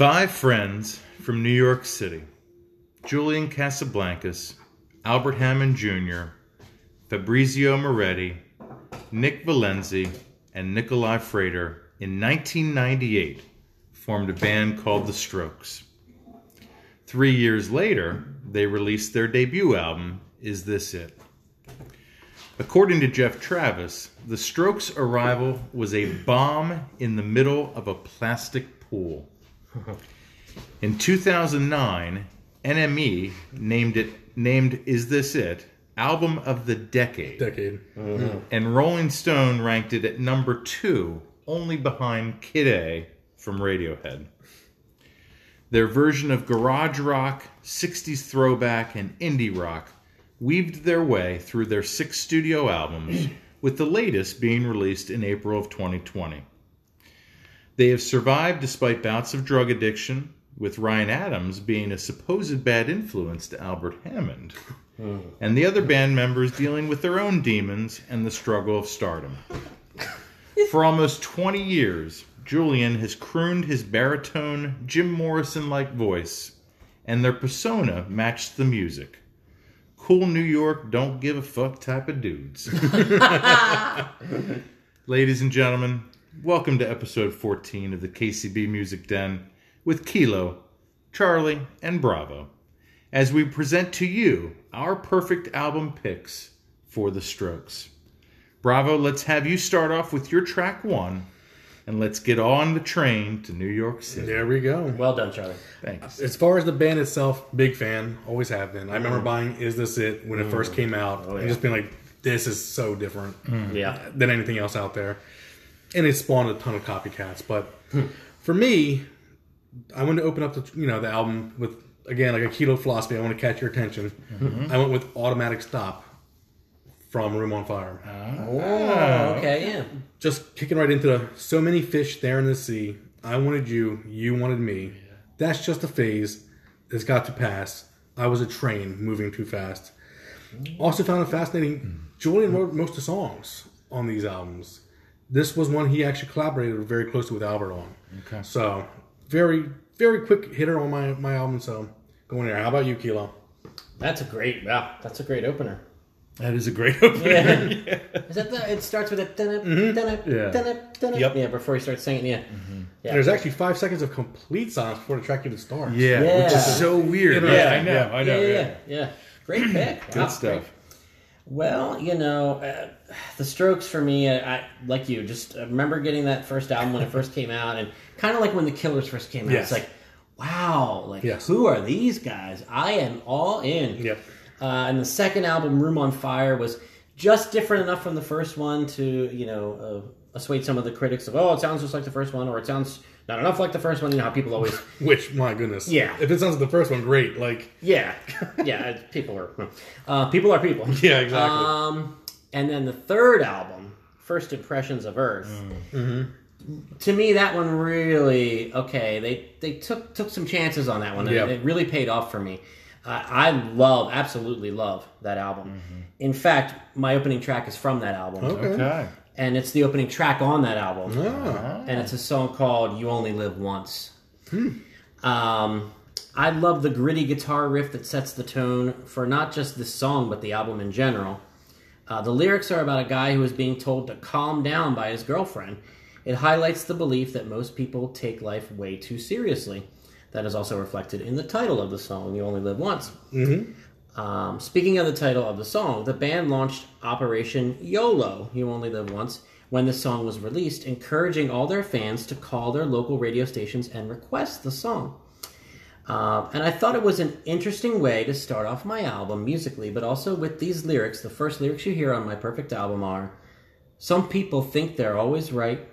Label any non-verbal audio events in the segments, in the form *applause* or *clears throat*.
Five friends from New York City Julian Casablancas, Albert Hammond Jr., Fabrizio Moretti, Nick Valensi, and Nikolai Fraiture in 1998 formed a band called The Strokes. Three years later, they released their debut album, Is This It? According to Geoff Travis, The Strokes' arrival was a bomb in the middle of a plastic pool. *laughs* In 2009, NME named it named Is This It album of the decade. Decade. Uh-huh. And Rolling Stone ranked it at number 2, only behind Kid A from Radiohead. Their version of garage rock, 60s throwback, and indie rock weaved their way through their six studio albums, with the latest being released in April of 2020. They have survived despite bouts of drug addiction, with Ryan Adams being a supposed bad influence to Albert Hammond, hmm. and the other band members dealing with their own demons and the struggle of stardom. For almost 20 years, Julian has crooned his baritone, Jim Morrison like voice, and their persona matched the music. Cool New York, don't give a fuck type of dudes. *laughs* Ladies and gentlemen, welcome to episode 14 of the KCB Music Den with Kilo, Charlie, and Bravo as we present to you our perfect album picks for the Strokes. Bravo, let's have you start off with your track one and let's get on the train to New York City. There we go. Well done, Charlie. Thanks. As far as the band itself, big fan, always have been. I remember mm. buying "Is This It" when it first mm. came out, oh, and just being like, "This is so different mm. Yeah. than anything else out there," and it spawned a ton of copycats. But for me, I wanted to open up the you know the album with again like a keto philosophy. I want to catch your attention. Mm-hmm. I went with "Automatic Stop" from Room on Fire. Ah. Oh, okay, yeah. just kicking right into the so many fish there in the sea. I wanted you, you wanted me. That's just a phase. It's got to pass. I was a train moving too fast. Also found it fascinating. Julian wrote most of the songs on these albums. This was one he actually collaborated very closely with Albert on. Okay. So very, very quick hitter on my my album. So going there. How about you, Kilo? That's a great, wow, that's a great opener. That is a great *laughs* opener. Yeah. Is that the, it starts with a dun mm-hmm. dun Yeah. dun dun Yep. Yeah, before he starts singing, yeah. Mm-hmm. Yeah. There's actually five seconds of complete silence before the track even starts. Yeah, Yeah. which is so weird. Yeah, Yeah, I know, yeah. I yeah, know. yeah, Yeah, yeah, yeah. Great pick. Good Wow, stuff. great. Well, you know, uh, the Strokes for me, I, I like you. Just I remember getting that first album when it first came out, and kind of like when the Killers first came out. Yes. It's like, wow, like Yes. who are these guys? I am all in. Yep. Uh, and the second album, Room on Fire, was just different enough from the first one to you know uh, assuage some of the critics of oh, it sounds just like the first one, or it sounds not enough like the first one. You know how people always *laughs* Which, my goodness. Yeah. If it sounds like the first one, great. Like, yeah *laughs* yeah people are uh, people are people. *laughs* yeah, exactly. Um, and then the third album, First Impressions of Earth. To me, that one really okay. They they took took some chances on that one, and Yeah. it really paid off for me. Uh, I love, absolutely love that album. In fact, my opening track is from that album, Okay. Okay. And it's the opening track on that album Ah. and it's a song called "You Only Live Once." Um, I love the gritty guitar riff that sets the tone for not just this song but the album in general. Uh, the lyrics are about a guy who is being told to calm down by his girlfriend. It highlights the belief that most people take life way too seriously. That is also reflected in the title of the song, "You Only Live Once." Um, speaking of the title of the song, the band launched Operation YOLO, You Only Live Once, when the song was released, encouraging all their fans to call their local radio stations and request the song. Uh, and I thought it was an interesting way to start off my album musically, but also with these lyrics. The first lyrics you hear on my perfect album are Some people think they're always right,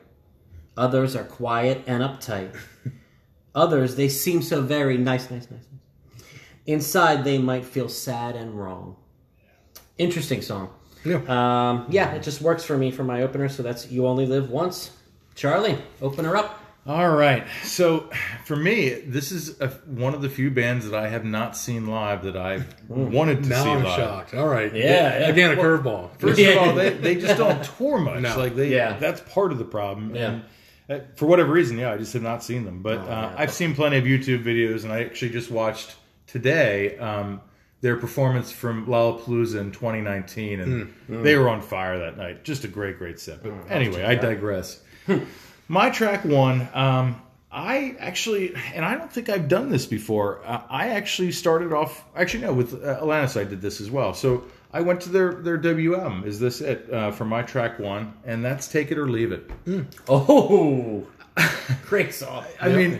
others are quiet and uptight. *laughs* Others, they seem so very nice, nice, nice. Nice. Inside, they might feel sad and wrong. Interesting song. Yeah. Um, yeah, it just works for me for my opener, so that's You Only Live Once. Charlie, open her up. All right. So for me, this is a, one of the few bands that I have not seen live that I've wanted to now see I'm live. shocked. All right. Yeah, yeah. Again, a curveball. *laughs* First Yeah. of all, they, they just don't *laughs* tour much. No. Like they, Yeah. that's part of the problem. Yeah. And Uh, For whatever reason, yeah, I just have not seen them. But uh. I've seen plenty of YouTube videos, and I actually just watched today um, their performance from Lollapalooza in 2019, and they were on fire that night. Just a great, great set. But anyway, I digress. My track one, um, I actually, and I don't think I've done this before. Uh, I actually started off, actually no, with uh, Alanis, I did this as well. So I went to their their WM. Is this it uh, for my track one? And that's "Take It or Leave It." Oh, *laughs* great song. I mean, to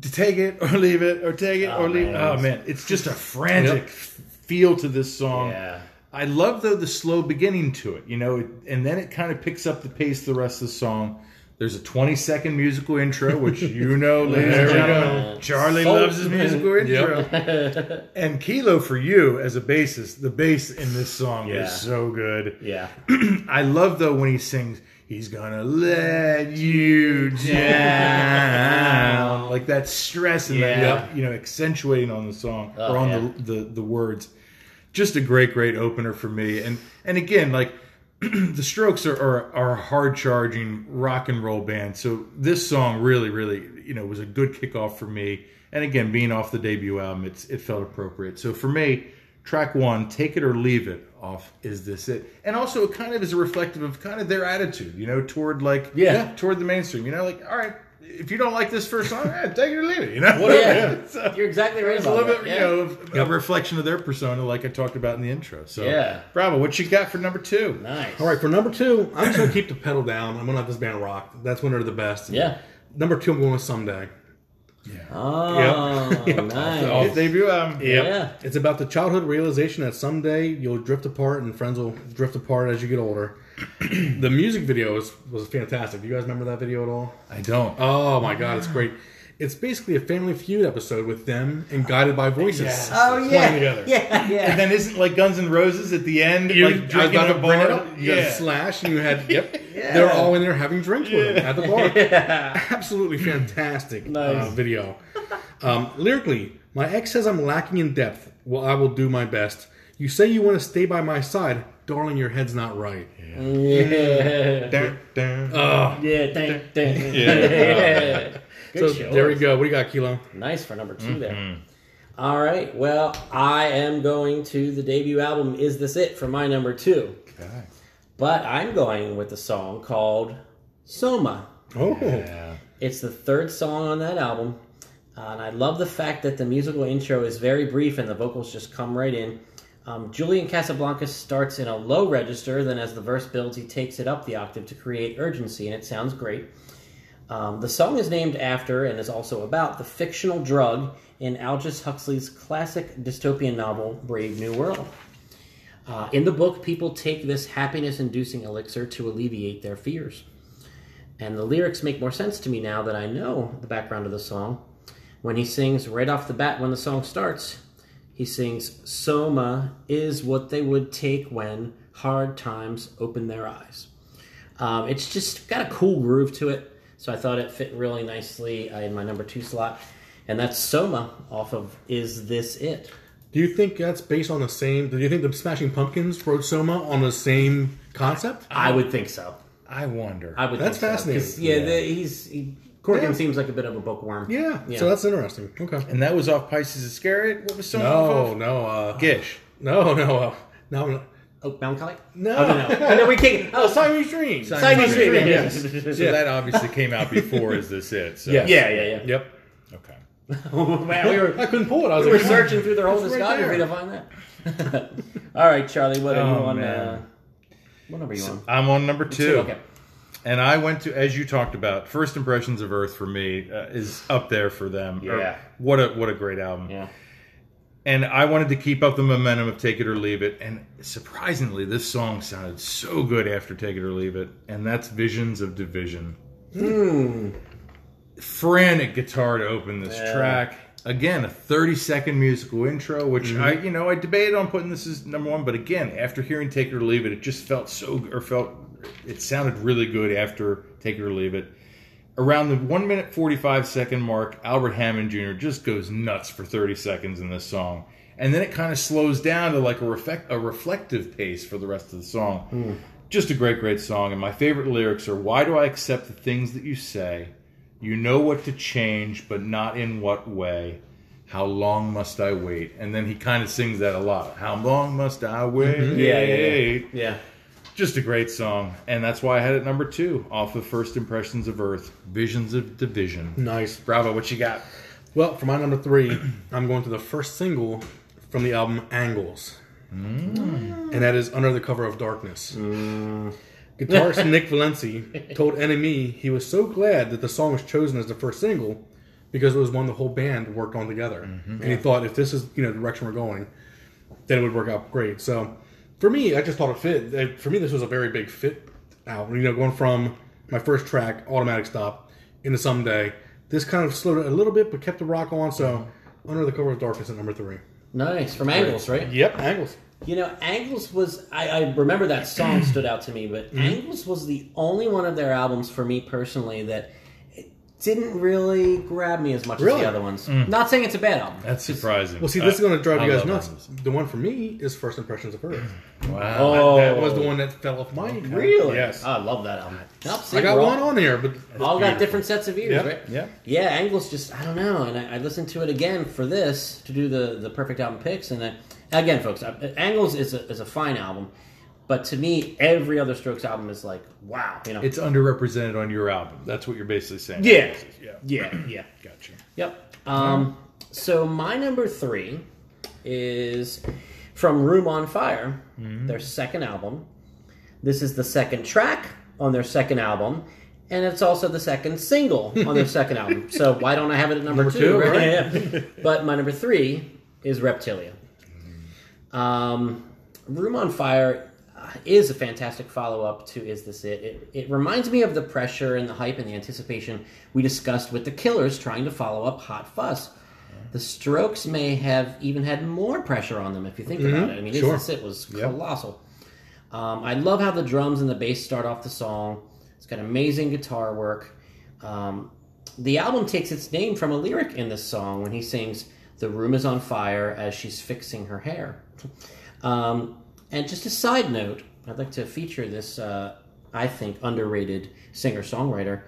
take it or leave it, or take it Oh, or leave. man. Oh man, it's just a frantic *laughs* feel to this song. Yeah. I love though the slow beginning to it, you know, and then it kind of picks up the pace the rest of the song. There's a 20 second musical intro, which *laughs* you know, ladies and gentlemen, Charlie loves his musical intro. *laughs* and Kilo for you as a bassist, the bass in this song Yeah. is so good. Yeah. *clears throat* I love though when he sings, "He's gonna let you down," *laughs* like that stress and Yeah. that you know accentuating on the song Oh, or on yeah. the, the the words. Just a great, great opener for me. And and again, like *clears throat* the Strokes are, are are a hard charging rock and roll band, so this song really, really you know was a good kickoff for me. And again, being off the debut album, it's it felt appropriate. So for me, track one, "Take It or Leave It" off is this it, and also it kind of is a reflective of kind of their attitude, you know, toward like Yeah. toward the mainstream. You know, like all right, if you don't like this first song, eh, take it or leave it. You know, Yeah. *laughs* So- You're exactly right. it's a little bit, that. you know, of- a reflection of their persona, like I talked about in the intro. So, Yeah. bravo. What you got for number two? Nice. All right, for number two, I'm just gonna keep the pedal down. I'm gonna let this band rock. That's when they're the best. Yeah. Number two, I'm going with Someday. *laughs* Oh, Off nice. debut album. Yeah. It's about the childhood realization that someday you'll drift apart and friends will drift apart as you get older. *clears throat* the music video was, was fantastic. Do you guys remember that video at all? I don't. Oh my god, it's great. It's basically a Family Feud episode with them and Guided by Voices. Oh playing yeah. together. Yeah. Yeah. and then isn't like Guns N' Roses at the end, You like drinking got a a bar, bar? you got Yeah. a slash, and you had yep. *laughs* They were all in there having drinks with them at the bar. *laughs* Absolutely fantastic uh, video. Um, lyrically, my ex says I'm lacking in depth. Well, I will do my best. You say you want to stay by my side, darling. Your head's not right. Yeah. Dun, dun. Oh, Yeah. Dang, dang. Yeah. *laughs* Good so choice. there we go. What do you got, Kilo? Nice for number 2 there. All right. Well, I am going to the debut album. Is this it for my number two? Okay. But I'm going with the song called Soma. Oh, Yeah. It's the third song on that album. Uh, and I love the fact that the musical intro is very brief and the vocals just come right in. Um, Julian Casablancas starts in a low register, then as the verse builds, he takes it up the octave to create urgency, and it sounds great. Um, the song is named after and is also about the fictional drug in Aldous Huxley's classic dystopian novel, Brave New World. Uh, in the book, people take this happiness inducing elixir to alleviate their fears. And the lyrics make more sense to me now that I know the background of the song. When he sings right off the bat when the song starts, he sings, Soma is what they would take when hard times open their eyes. Um, it's just got a cool groove to it, so I thought it fit really nicely uh, in my number two slot. And that's Soma off of Is This It? do you think that's based on the same? Do you think the Smashing Pumpkins wrote Soma on the same concept? I would think so. I wonder. I would That's think so, yeah, Yeah. The, he's he, Corgan Yeah. seems like a bit of a bookworm. Yeah, Yeah. so that's interesting. Okay. and that was off Pisces Iscariot. What was song? No, off? no, uh, Gish. no, no, uh, no, Oh, Melancholy? no. Oh, no, no. Oh, *laughs* no, we can't. Oh, Siamese Dreams. Siamese Dream. Yeah, Yes. So Yeah. that obviously came out before. Is this it? So. Yes. yeah, yeah. yeah. Yep. Okay. *laughs* Man, we were I couldn't pull it. I was we were searching through their whole It's right discography there. to find that. *laughs* All right, Charlie, what are you Oh, on? man. Uh, what number are you on? I'm on number two. Okay. And I went to, as you talked about, First Impressions of Earth for me uh, is up there for them. Or Yeah. what a what a great album. Yeah. And I wanted to keep up the momentum of Take It or Leave It. And surprisingly, this song sounded so good after Take It or Leave It. And that's Visions of Division. Hmm. Frantic guitar to open this Yeah. track. Again, a 30 second musical intro, which I, you know, I debated on putting this as number one, but again, after hearing Take It or Leave It, it just felt so, or felt, it sounded really good after Take It or Leave It. Around the one minute 45 second mark, Albert Hammond Jr. just goes nuts for 30 seconds in this song. And then it kind of slows down to like a, reflect, a reflective pace for the rest of the song. Just a great, great song. And my favorite lyrics are Why do I accept the things that you say? You know what to change, but not in what way. How long must I wait? And then he kind of sings that a lot. How long must I wait? Mm-hmm. Yeah, yeah, yeah. Yeah. Just a great song. And that's why I had it number two off of First Impressions of Earth Visions of Division. Nice. Bravo, what you got? Well, for my number three, I'm going to the first single from the album Angles. Mm. And that is Under the Cover of Darkness. Mm. Guitarist *laughs* Nick Valensi told NME he was so glad that the song was chosen as the first single because it was one the whole band worked on together. Mm-hmm. And he thought if this is you know the direction we're going, then it would work out great. So for me, I just thought it fit. For me, this was a very big fit album. You know, going from my first track, Automatic Stop, into Someday. This kind of slowed it a little bit, but kept the rock on. So Under the Cover of Darkness at number three. Nice. From Angles, right? Yep, Angles. You know, Angles was I, I remember that song *clears throat* stood out to me, but mm-hmm. Angles was the only one of their albums for me personally that didn't really grab me as much as the other ones. Mm. Not saying it's a bad album. That's surprising. Well, see, this is going to drive I you guys love nuts. Angles. The one for me is First Impressions of Earth. Wow. Oh. That was the oh. one that fell off my. Really? Yes. Oh, I love that album. Nope, see, I got we're all- one on here, but All got different sets of ears, Yeah, right? yeah. Yeah, Angles just I don't know, and I, I listened to it again for this to do the the perfect album picks, and then again, folks, I- Angles is a is a fine album, but to me, every other Strokes album is like wow, you know. It's underrepresented on your album. That's what you're basically saying. Yeah. Yeah. yeah, yeah. *clears throat* Gotcha. Yep. Um, so my number three is from Room on Fire, their second album. This is the second track on their second album, and it's also the second single on their *laughs* second album. So why don't I have it at number, Number two? two, right? Yeah. *laughs* But my number three is Reptilia. Um, Room on Fire is a fantastic follow up to Is This It? it? It reminds me of the pressure and the hype and the anticipation we discussed with the Killers trying to follow up Hot Fuss. The Strokes may have even had more pressure on them if you think about it. I mean, sure. Is This It was colossal. Um, I love how the drums and the bass start off the song. It's got amazing guitar work. Um, the album takes its name from a lyric in this song when he sings, The room is on fire as she's fixing her hair. *laughs* Um, and just a side note, I'd like to feature this, uh, I think, underrated singer songwriter.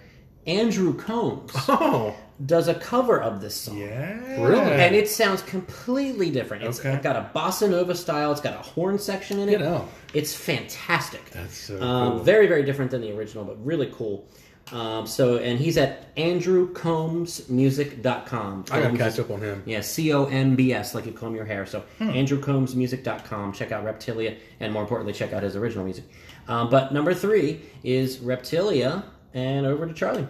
Andrew Combs *laughs* oh, does a cover of this song. Yeah. Really? And it sounds completely different. It's Okay. got a bossa nova style. It's got a horn section in it. You know. It's fantastic. That's so um, cool. Very, very different than the original, but really cool. Um, so, and he's at andrewcombsmusic.com. I got to catch up on him. Yeah, C O M B S, like you comb your hair. So, Hmm. andrewcombsmusic.com. Check out Reptilia, and more importantly, check out his original music. Um, but number three is Reptilia, and over to Charlie.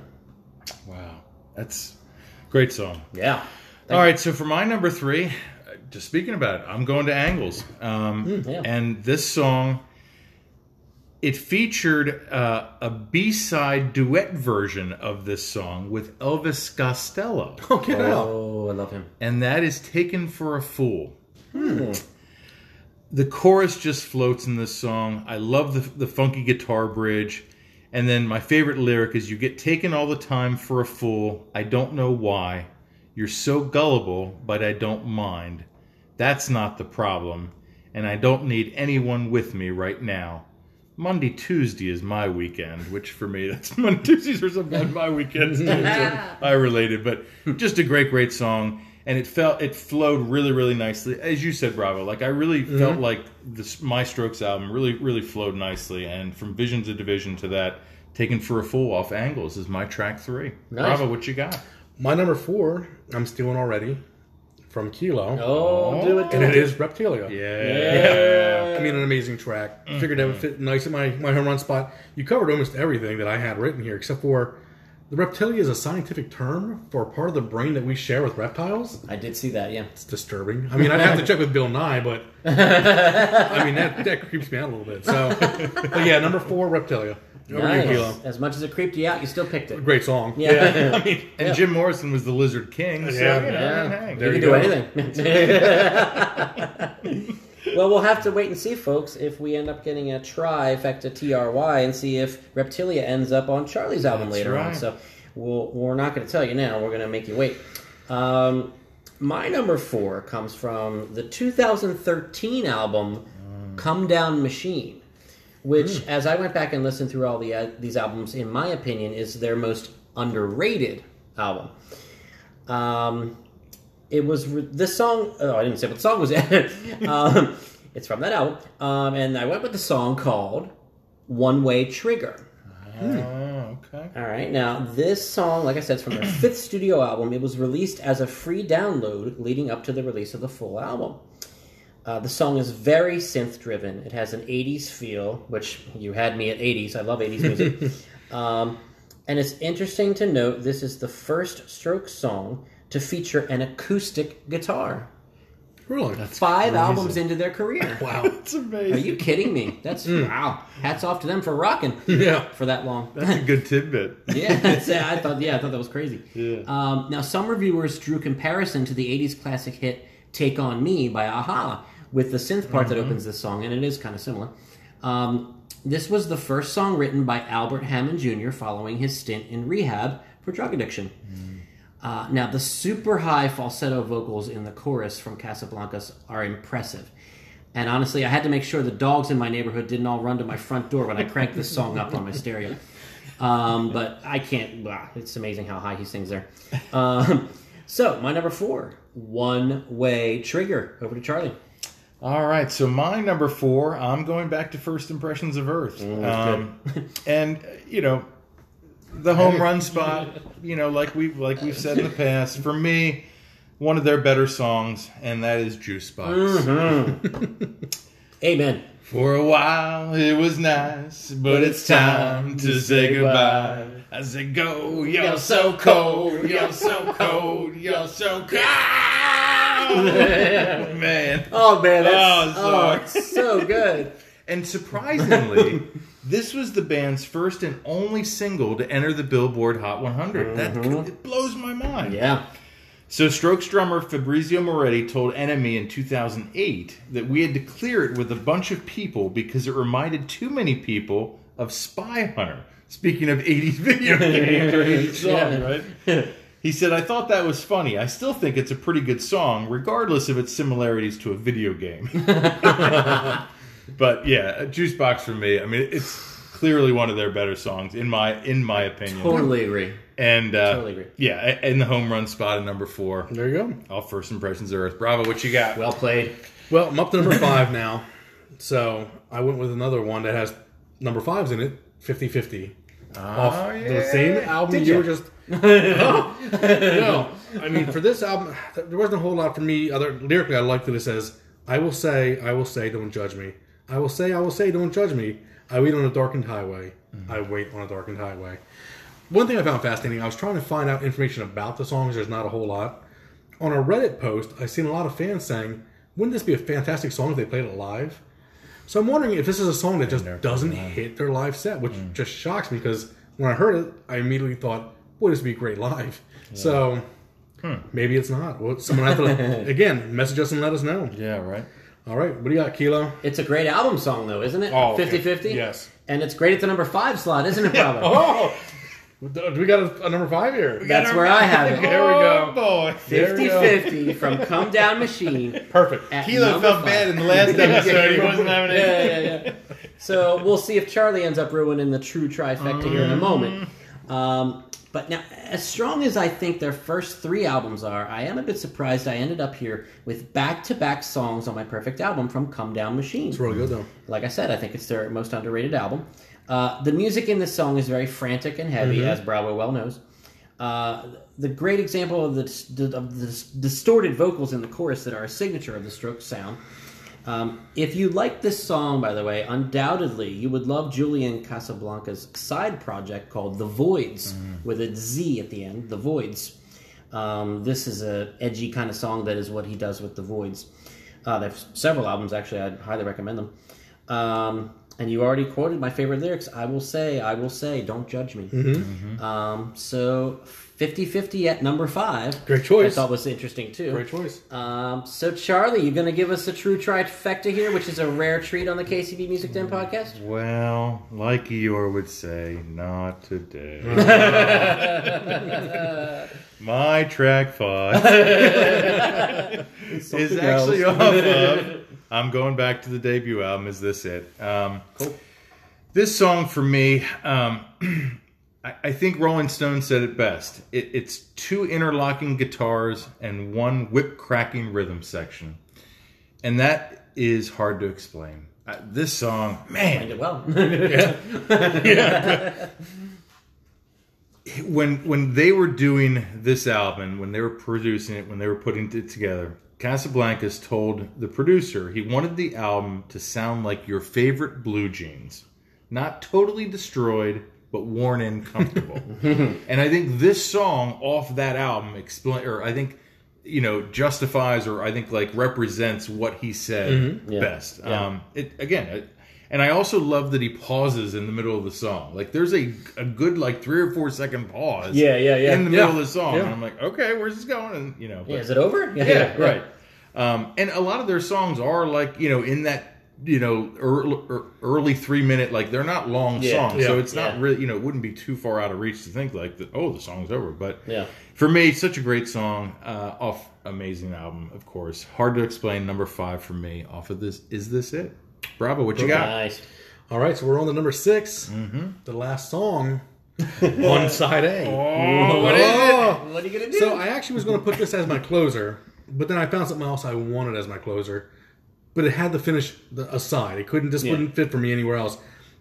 Wow. That's great song. Yeah. All right, so for my number three, uh, just speaking about it, I'm going to Angles. Um, yeah. And this song, it featured uh, a B-side duet version of this song with Elvis Costello, Oh, get out. Oh, I love him. and that is "Taken for a Fool." The chorus just floats in this song. I love the, the funky guitar bridge. And then my favorite lyric is You get taken all the time for a fool. I don't know why. You're so gullible, but I don't mind. That's not the problem. And I don't need anyone with me right now. Monday, Tuesday is my weekend, which for me, *laughs* that's Monday, Tuesdays are sometimes my weekends too. So *laughs* I related, but just a great, great song. And it felt, it flowed really, really nicely. As you said, Bravo, like I really mm-hmm. felt like this, My Strokes album really, really flowed nicely. And from Visions of Division to that, Taken for a Fool off Angles is my track three. Nice. Bravo, what you got? My number four, I'm stealing already from Kilo, Oh, do it. Do and it it. is Reptilia. Yeah. I mean, an amazing track. Mm-hmm. Figured that would fit nice in my, my home run spot. You covered almost everything that I had written here, except for the reptilia is a scientific term for part of the brain that we share with reptiles. I did see that, yeah. It's disturbing. I mean, I'd have to check with Bill Nye, but *laughs* I mean that that creeps me out a little bit. So, *laughs* but yeah, number four, Reptilia. Over to. Nice. As much as it creeped you out, you still picked it. Great song. Yeah. *laughs* I mean, And Jim Morrison was the Lizard King. So, Yeah. you know, Yeah. hey, You There can you do go. anything. *laughs* well, we'll have to wait and see, folks, if we end up getting a trifecta TRY and see if Reptilia ends up on Charlie's album That's later on. right. So we'll, we're not going to tell you now. We're going to make you wait. Um, my number four comes from the 2013 album Come Down Machine. Which, as I went back and listened through all the uh, these albums, in my opinion, is their most underrated album. Um, it was re- this song. Oh, I didn't say what the song was. *laughs* um, it's from that album, um, and I went with the song called "One Way Trigger." Oh, okay. All right. Now, this song, like I said, is from their *clears throat* fifth studio album. It was released as a free download leading up to the release of the full album. Uh, the song is very synth driven. It has an 80s feel, which you had me at 80s. I love 80s music. *laughs* um, and it's interesting to note this is the first Strokes song to feature an acoustic guitar. Really? Five albums into their career. *laughs* wow. *laughs* That's amazing. Are you kidding me? That's wow. Hats off to them for rocking Yeah. for that long. That's a good tidbit. yeah, I thought. Yeah, I thought that was crazy. Yeah. Um, now, some reviewers drew comparison to the '80s classic hit "Take on Me" by a-ha with the synth part that opens this song, and it is kind of similar. Um, this was the first song written by Albert Hammond Jr. following his stint in rehab for drug addiction. Uh, now, the super high falsetto vocals in the chorus from Casablancas are impressive. And honestly, I had to make sure the dogs in my neighborhood didn't all run to my front door when I cranked this song up on my stereo. Um, but I can't. Wow, it's amazing how high he sings there. Um, so, my number four, One Way Trigger. Over to Charlie. All right, so my number four, I'm going back to First Impressions of Earth, um, *laughs* and you know, the home run spot. You know, like we like we've said in the past, for me, one of their better songs, and that is Juice Box. *laughs* Amen. For a while it was nice, but it's time to say goodbye. I said, go, you're so cold, you're so cold, you're so cold. Oh, *laughs* man. Oh man, that's Oh, oh, it's so good. And surprisingly, this was the band's first and only single to enter the Billboard Hot 100. That mm-hmm. it blows my mind. Yeah. So Strokes drummer Fabrizio Moretti told NME in 2008 that we had to clear it with a bunch of people because it reminded too many people of Spy Hunter. Speaking of 80s video *laughs* games or 80s songs, Yeah. right? *laughs* He said, I thought that was funny. I still think it's a pretty good song, regardless of its similarities to a video game. *laughs* but yeah, Juicebox for me, I mean, it's clearly one of their better songs, in my in my opinion. Totally agree. And uh, Totally agree. yeah, in the home run spot at number four. There you go. All first impressions of Earth. Bravo, what you got? Well played. Well, I'm up to number five now. So I went with another one that has number fives in it 50 50. Off the same album Did you were just. *laughs* no, I mean, for this album, there wasn't a whole lot for me. Other lyrically, I liked that it says, I will say, I will say, don't judge me. I will say, I will say, don't judge me. I wait on a darkened highway. I wait on a darkened highway. One thing I found fascinating, I was trying to find out information about the songs. There's not a whole lot. On a Reddit post, I've seen a lot of fans saying, wouldn't this be a fantastic song if they played it live? So I'm wondering if this is a song that just doesn't hit their live set, which just shocks me because when I heard it, I immediately thought, boy, this would be great live. So maybe it's not. Well, someone have to, *laughs* again, message us and let us know. Yeah, right. All right, what do you got, Kilo? It's a great album song, though, isn't it? Oh, okay. 50 50? Yes. And it's great at the number five slot, isn't it, *laughs* Bravo? Oh, do we got a, a number five here? That's where I have it. *laughs* There we go. Oh, boy. 50 50 from Come Down Machine. Perfect. Kilo felt five. bad in the last episode. He wasn't having it. yeah, yeah, yeah. So we'll see if Charlie ends up ruining the true trifecta here in a moment. Um, but now, as strong as I think their first three albums are, I am a bit surprised I ended up here with back-to-back songs on my perfect album from Come Down Machine. It's really good, though. Like I said, I think it's their most underrated album. Uh, the music in this song is very frantic and heavy, as Bravo well knows. Uh, the great example of the, of the distorted vocals in the chorus that are a signature of the Strokes sound. Um, if you like this song, by the way, undoubtedly you would love Julian Casablanca's side project called The Voidz, with a Z at the end, The Voidz. Um, this is a edgy kind of song that is what he does with The Voidz. Uh, they have several albums, actually. I'd highly recommend them. Um, and you already quoted my favorite lyrics. I will say, I will say, don't judge me. Um, so 50 50 at number five. Great choice. I thought was interesting too. Great choice. Um, so, Charlie, you're going to give us a true trifecta here, which is a rare treat on the KCB Music Den podcast? Well, like Eeyore would say, not today. *laughs* My track five *laughs* is actually off of. *laughs* I'm going back to the debut album. Is this it? Um, Cool. This song for me, um, *clears throat* I, I think Rolling Stone said it best. It, it's two interlocking guitars and one whip cracking rhythm section, and that is hard to explain. Uh, this song, man, Did it well. *laughs* *laughs* when when they were doing this album, when they were producing it, when they were putting it together, Casablancas told the producer he wanted the album to sound like your favorite blue jeans, not totally destroyed, but worn and comfortable. *laughs* *laughs* and I think this song off that album explain, or I think you know justifies, or I think like represents what he said Yeah. best. Yeah. Um, it again. It, and I also love that he pauses in the middle of the song. Like there's a a good like three or four second pause. Yeah, yeah, yeah. In the Yeah. middle of the song, and I'm like, okay, where's this going? And you know, Yeah, is it over? *laughs* yeah, right. Um, and a lot of their songs are like you know in that you know early, early three minute like they're not long Yeah. songs, so it's not Yeah. really you know it wouldn't be too far out of reach to think like that. Oh, the song's over, but Yeah. for me, such a great song uh, off amazing album, of course. Hard to explain. Number five for me off of this. Is this it? Bravo, what you got? Nice. All right, so we're on the number 6 The last song *laughs* on side A. Oh, what is it? What are you gonna do? So I actually was going to put this as my closer, but then I found something else I wanted as my closer. But it had to finish the, aside. It couldn't just Yeah. wouldn't fit for me anywhere else.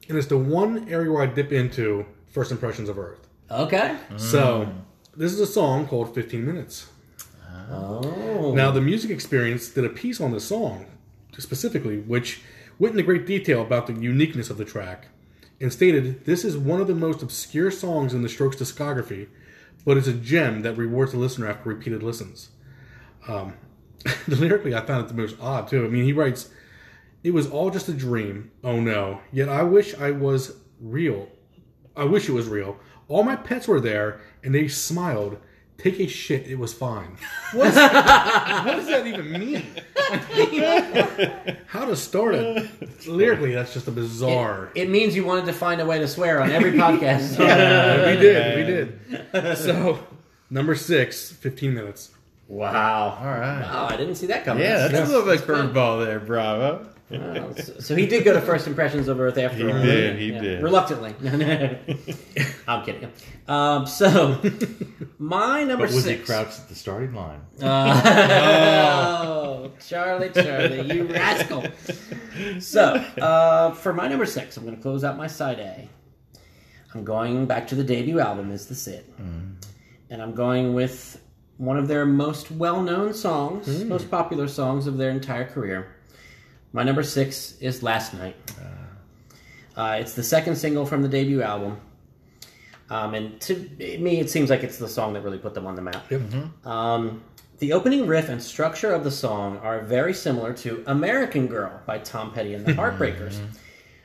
And it's the one area where I dip into First Impressions of Earth. okay. So this is a song called 15 Minutes. Oh. Now, the music experience did a piece on the song specifically, which went into great detail about the uniqueness of the track and stated this is one of the most obscure songs in the Strokes discography, but it's a gem that rewards the listener after repeated listens. Um, *laughs* lyrically, I found it the most odd too. I mean, he writes, "It was all just a dream. Oh no! Yet I wish I was real. I wish it was real. All my pets were there, and they smiled. Take a shit. It was fine. *laughs* What, is, what does that even mean? How to start it? Lyrically, that's just a bizarre. It means you wanted to find a way to swear on every podcast. *laughs* Yeah, we did. We did. So, number six, 15 minutes. Wow. All right. Wow, I didn't see that coming. Yeah, that's Yeah. a little bit curveball there, Bravo. Wow. So, so he did go to First Impressions of Earth after He all. did, he did. Reluctantly. *laughs* I'm kidding. Um, so, *laughs* my number But was he six. crouched at the starting line? *laughs* Oh, Charlie, Charlie, you rascal. So, uh, for my number six, I'm going to close out my side A. I'm going back to the debut album, Is This It? And I'm going with one of their most well known songs, most popular songs of their entire career. My number six is Last Night. Uh, it's the second single from the debut album. Um, and to me, it seems like it's the song that really put them on the map. Um, the opening riff and structure of the song are very similar to American Girl by Tom Petty and the Heartbreakers.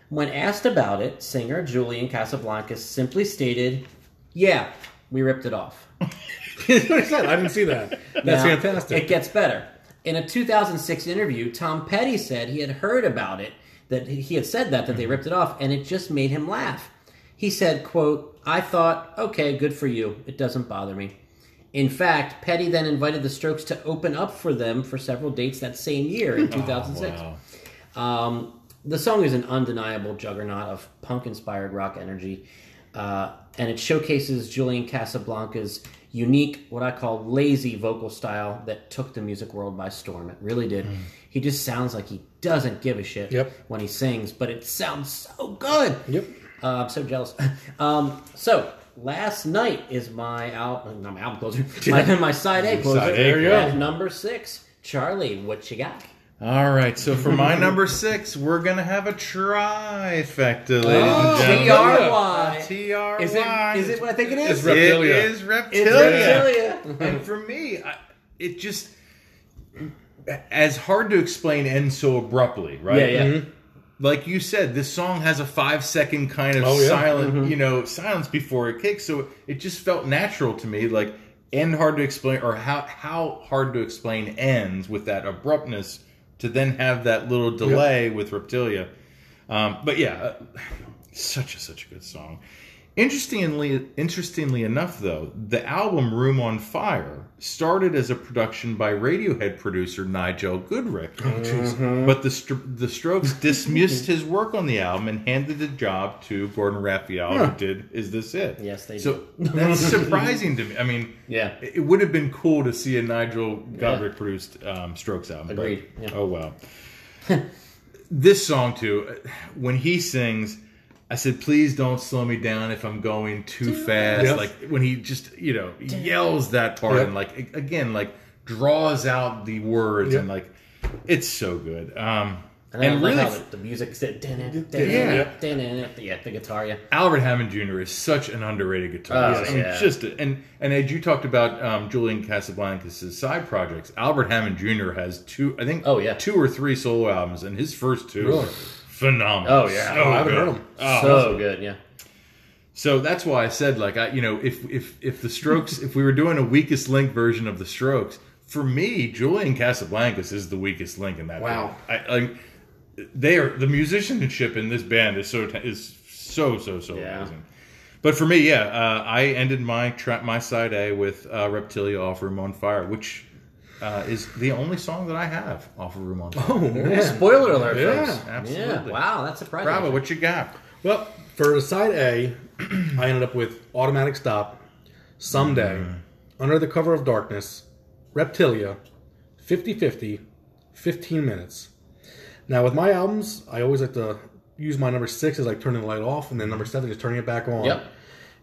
when asked about it, singer Julian Casablancas simply stated, Yeah, we ripped it off. *laughs* *laughs* That's what I said. I didn't see that. That's Now, fantastic. It gets better. In a 2006 interview, Tom Petty said he had heard about it, that he had said that, that they ripped it off, and it just made him laugh. He said, quote, I thought, okay, good for you. It doesn't bother me. In fact, Petty then invited the Strokes to open up for them for several dates that same year in 2006. wow. Um, the song is an undeniable juggernaut of punk inspired rock energy, uh, and it showcases Julian Casablanca's unique, what I call lazy vocal style that took the music world by storm. It really did. He just sounds like he doesn't give a shit Yep. when he sings, but it sounds so good. Yep. Uh, I'm so jealous. *laughs* um, so, last night is my album, not my album closer, *laughs* my, my side A closer. Side A, There you go. Number six, Charlie, what you got? All right, so for my *laughs* number six, we're gonna have a trifecta, oh, ladies Oh, and gentlemen. T-R-Y. T R Y. Is it, is it what I think it is? It's Reptilia. It is It's reptilia. Reptilia. *laughs* and for me, I, it just as hard to explain ends so abruptly, right? Yeah, yeah. Mm-hmm. Like you said, this song has a five second kind of Oh, yeah. silent, mm-hmm. you know, silence before it kicks. So it just felt natural to me, like end hard to explain, or how how hard to explain ends with that abruptness to then have that little delay with Reptilia. Um, but yeah, uh, *sighs* such a such a good song. Interestingly, interestingly enough, though, the album "Room on Fire" started as a production by Radiohead producer Nigel Godrich, but the Str- the Strokes dismissed his work on the album and handed the job to Gordon Raphael, Huh. who did "Is This It?" Yes, they did. So that's *laughs* surprising to me. I mean, Yeah. it would have been cool to see a Nigel Godrich produced um, Strokes album. but- Agreed, yeah. Oh well. *laughs* this song too, when he sings, I said, "Please don't slow me down if I'm going too fast." Yep. Like when he just you know yells that part Yep. and like again like draws out the words Yep. and like it's so good. Um, And, and I like really, how the music said, Yeah. yeah, the guitar, yeah. Albert Hammond Jr. is such an underrated guitarist. Oh, I mean, yeah. just and and as you talked about um, Julian Casablancas' side projects, Albert Hammond Jr. has two, I think, Oh, yeah. two or three solo albums, and his first two, Really? Phenomenal. Oh, yeah. So Oh, I haven't good. heard 'em. Oh, so good, yeah. so that's why I said, like, I, you know, if if if the Strokes, if we were doing a weakest link version of the Strokes, for me, Julian Casablancas is the weakest link in that. Wow. band. I, I they are the musicianship in this band is so is so so so Yeah. amazing. But for me, yeah, uh, I ended my tra- my side A with uh, Reptilia off Room on Fire, which uh, is the only song that I have off of Room on Fire. Oh man. Spoiler alert, Yeah, folks. absolutely. Yeah, wow, that's surprising. Bravo, what you got? Well, for side A, I ended up with Automatic Stop, Someday, Under the Cover of Darkness, Reptilia, 50 50, 15 minutes. Now, with my albums, I always like to use my number six as like turning the light off, and then number seven is turning it back on. Yep.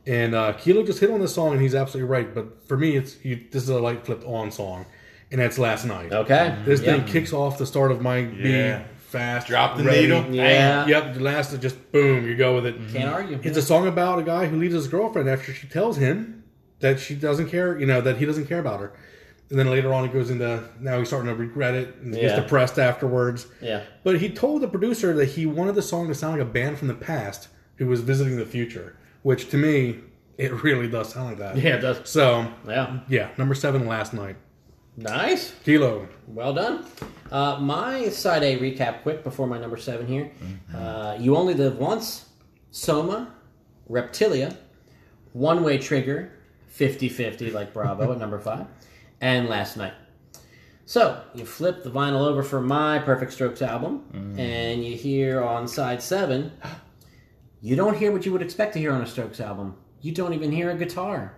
And uh, Kilo just hit on this song, and he's absolutely right. But for me, it's you, this is a light flipped on song, and that's Last Night. Okay. Mm-hmm. This yeah. thing kicks off the start of my Yeah. B fast. Drop the ready. needle. Yeah. Yep, the last is just boom, you go with it. Can't mm-hmm. argue. It's a song about a guy who leaves his girlfriend after she tells him that she doesn't care, you know, that he doesn't care about her. And then later on, he goes into now he's starting to regret it and Yeah. gets depressed afterwards. Yeah. But he told the producer that he wanted the song to sound like a band from the past who was visiting the future, which to me, it really does sound like that. Yeah, it does. So, Yeah. yeah, number seven last night. Nice. Kilo. Well done. Uh, my side A recap quick before my number seven here. Mm-hmm. Uh, you only live once. Soma, Reptilia, One Way Trigger, 50-50 like Bravo at number five, and Last Night. So you flip the vinyl over for my Perfect Strokes album, Mm. and you hear on side seven, *gasps* you don't hear what you would expect to hear on a Strokes album. You don't even hear a guitar.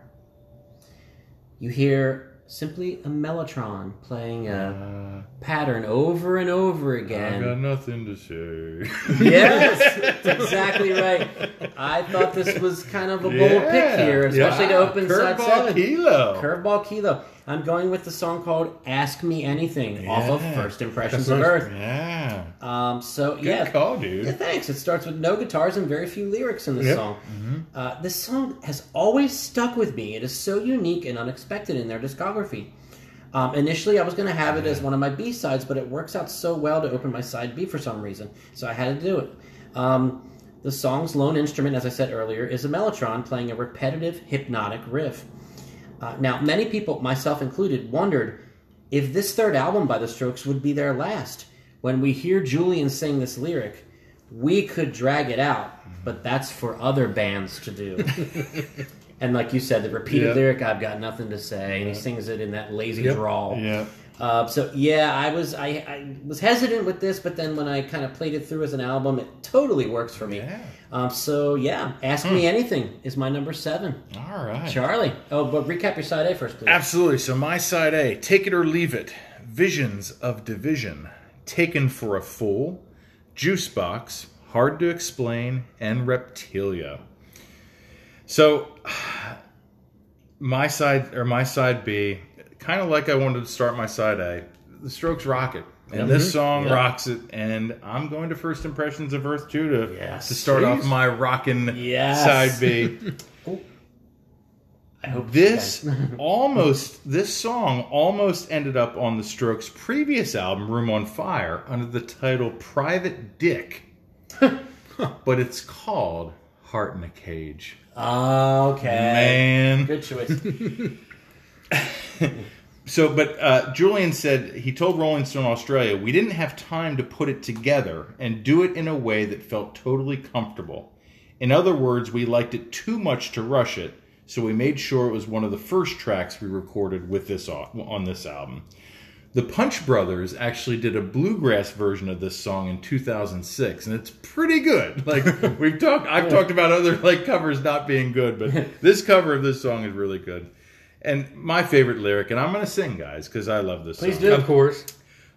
You hear simply a mellotron playing a ah. pattern over and over again. I got nothing to say. *laughs* yes, that's *laughs* exactly right. I thought this was kind of a bold Yeah. pick here, especially to open side Curveball. Kilo. Curveball Kilo. I'm going with the song called "Ask Me Anything" off of First Impressions That's of. Earth. Yeah. Um, so Good yeah, call, yeah, dude. thanks. It starts with no guitars and very few lyrics in this Yep. song. Mm-hmm. Uh, this song has always stuck with me. It is so unique and unexpected in their discography. Um, initially, I was going to have it as one of my B sides, but it works out so well to open my side B for some reason, so I had to do it. Um, the song's lone instrument, as I said earlier, is a mellotron playing a repetitive, hypnotic riff. Uh, now, many people, myself included, wondered if this third album by The Strokes would be their last. When we hear Julian sing this lyric, we could drag it out, but that's for other bands to do. *laughs* and like you said, the repeated Yeah. lyric, "I've got nothing to say," and he sings it in that lazy Yep. drawl. Yeah. Uh, so yeah, I was I, I was hesitant with this, but then when I kind of played it through as an album, it totally works for me. Yeah. Um, so yeah, ask me anything is my number seven. All right. Charlie. Oh, but recap your side A first, please. Absolutely. So my side A, take it or leave it. Visions of Division, Taken for a Fool, juice box, Hard to Explain, and Reptilia. So *sighs* my side or my side B, kind of like I wanted to start my side A. The Strokes rock it. And mm-hmm. this song rocks it, and I'm going to First Impressions of Earth to Yes. to start off my rockin' Yes. side B. *laughs* Oh. I hope This *laughs* almost this song almost ended up on the Strokes' previous album, Room on Fire, under the title Private Dick. *laughs* but it's called Heart in a Cage. Okay. Man. Good choice. *laughs* So, but uh, Julian said he told Rolling Stone Australia, we didn't have time to put it together and do it in a way that felt totally comfortable. In other words, we liked it too much to rush it, so we made sure it was one of the first tracks we recorded with this on, on this album. The Punch Brothers actually did a bluegrass version of this song in 2006, and it's pretty good. *laughs* Like we've talked, I've talked about other like covers not being good, but *laughs* this cover of this song is really good. And my favorite lyric, and I'm gonna sing, guys, because I love this. Please song. do. Of course.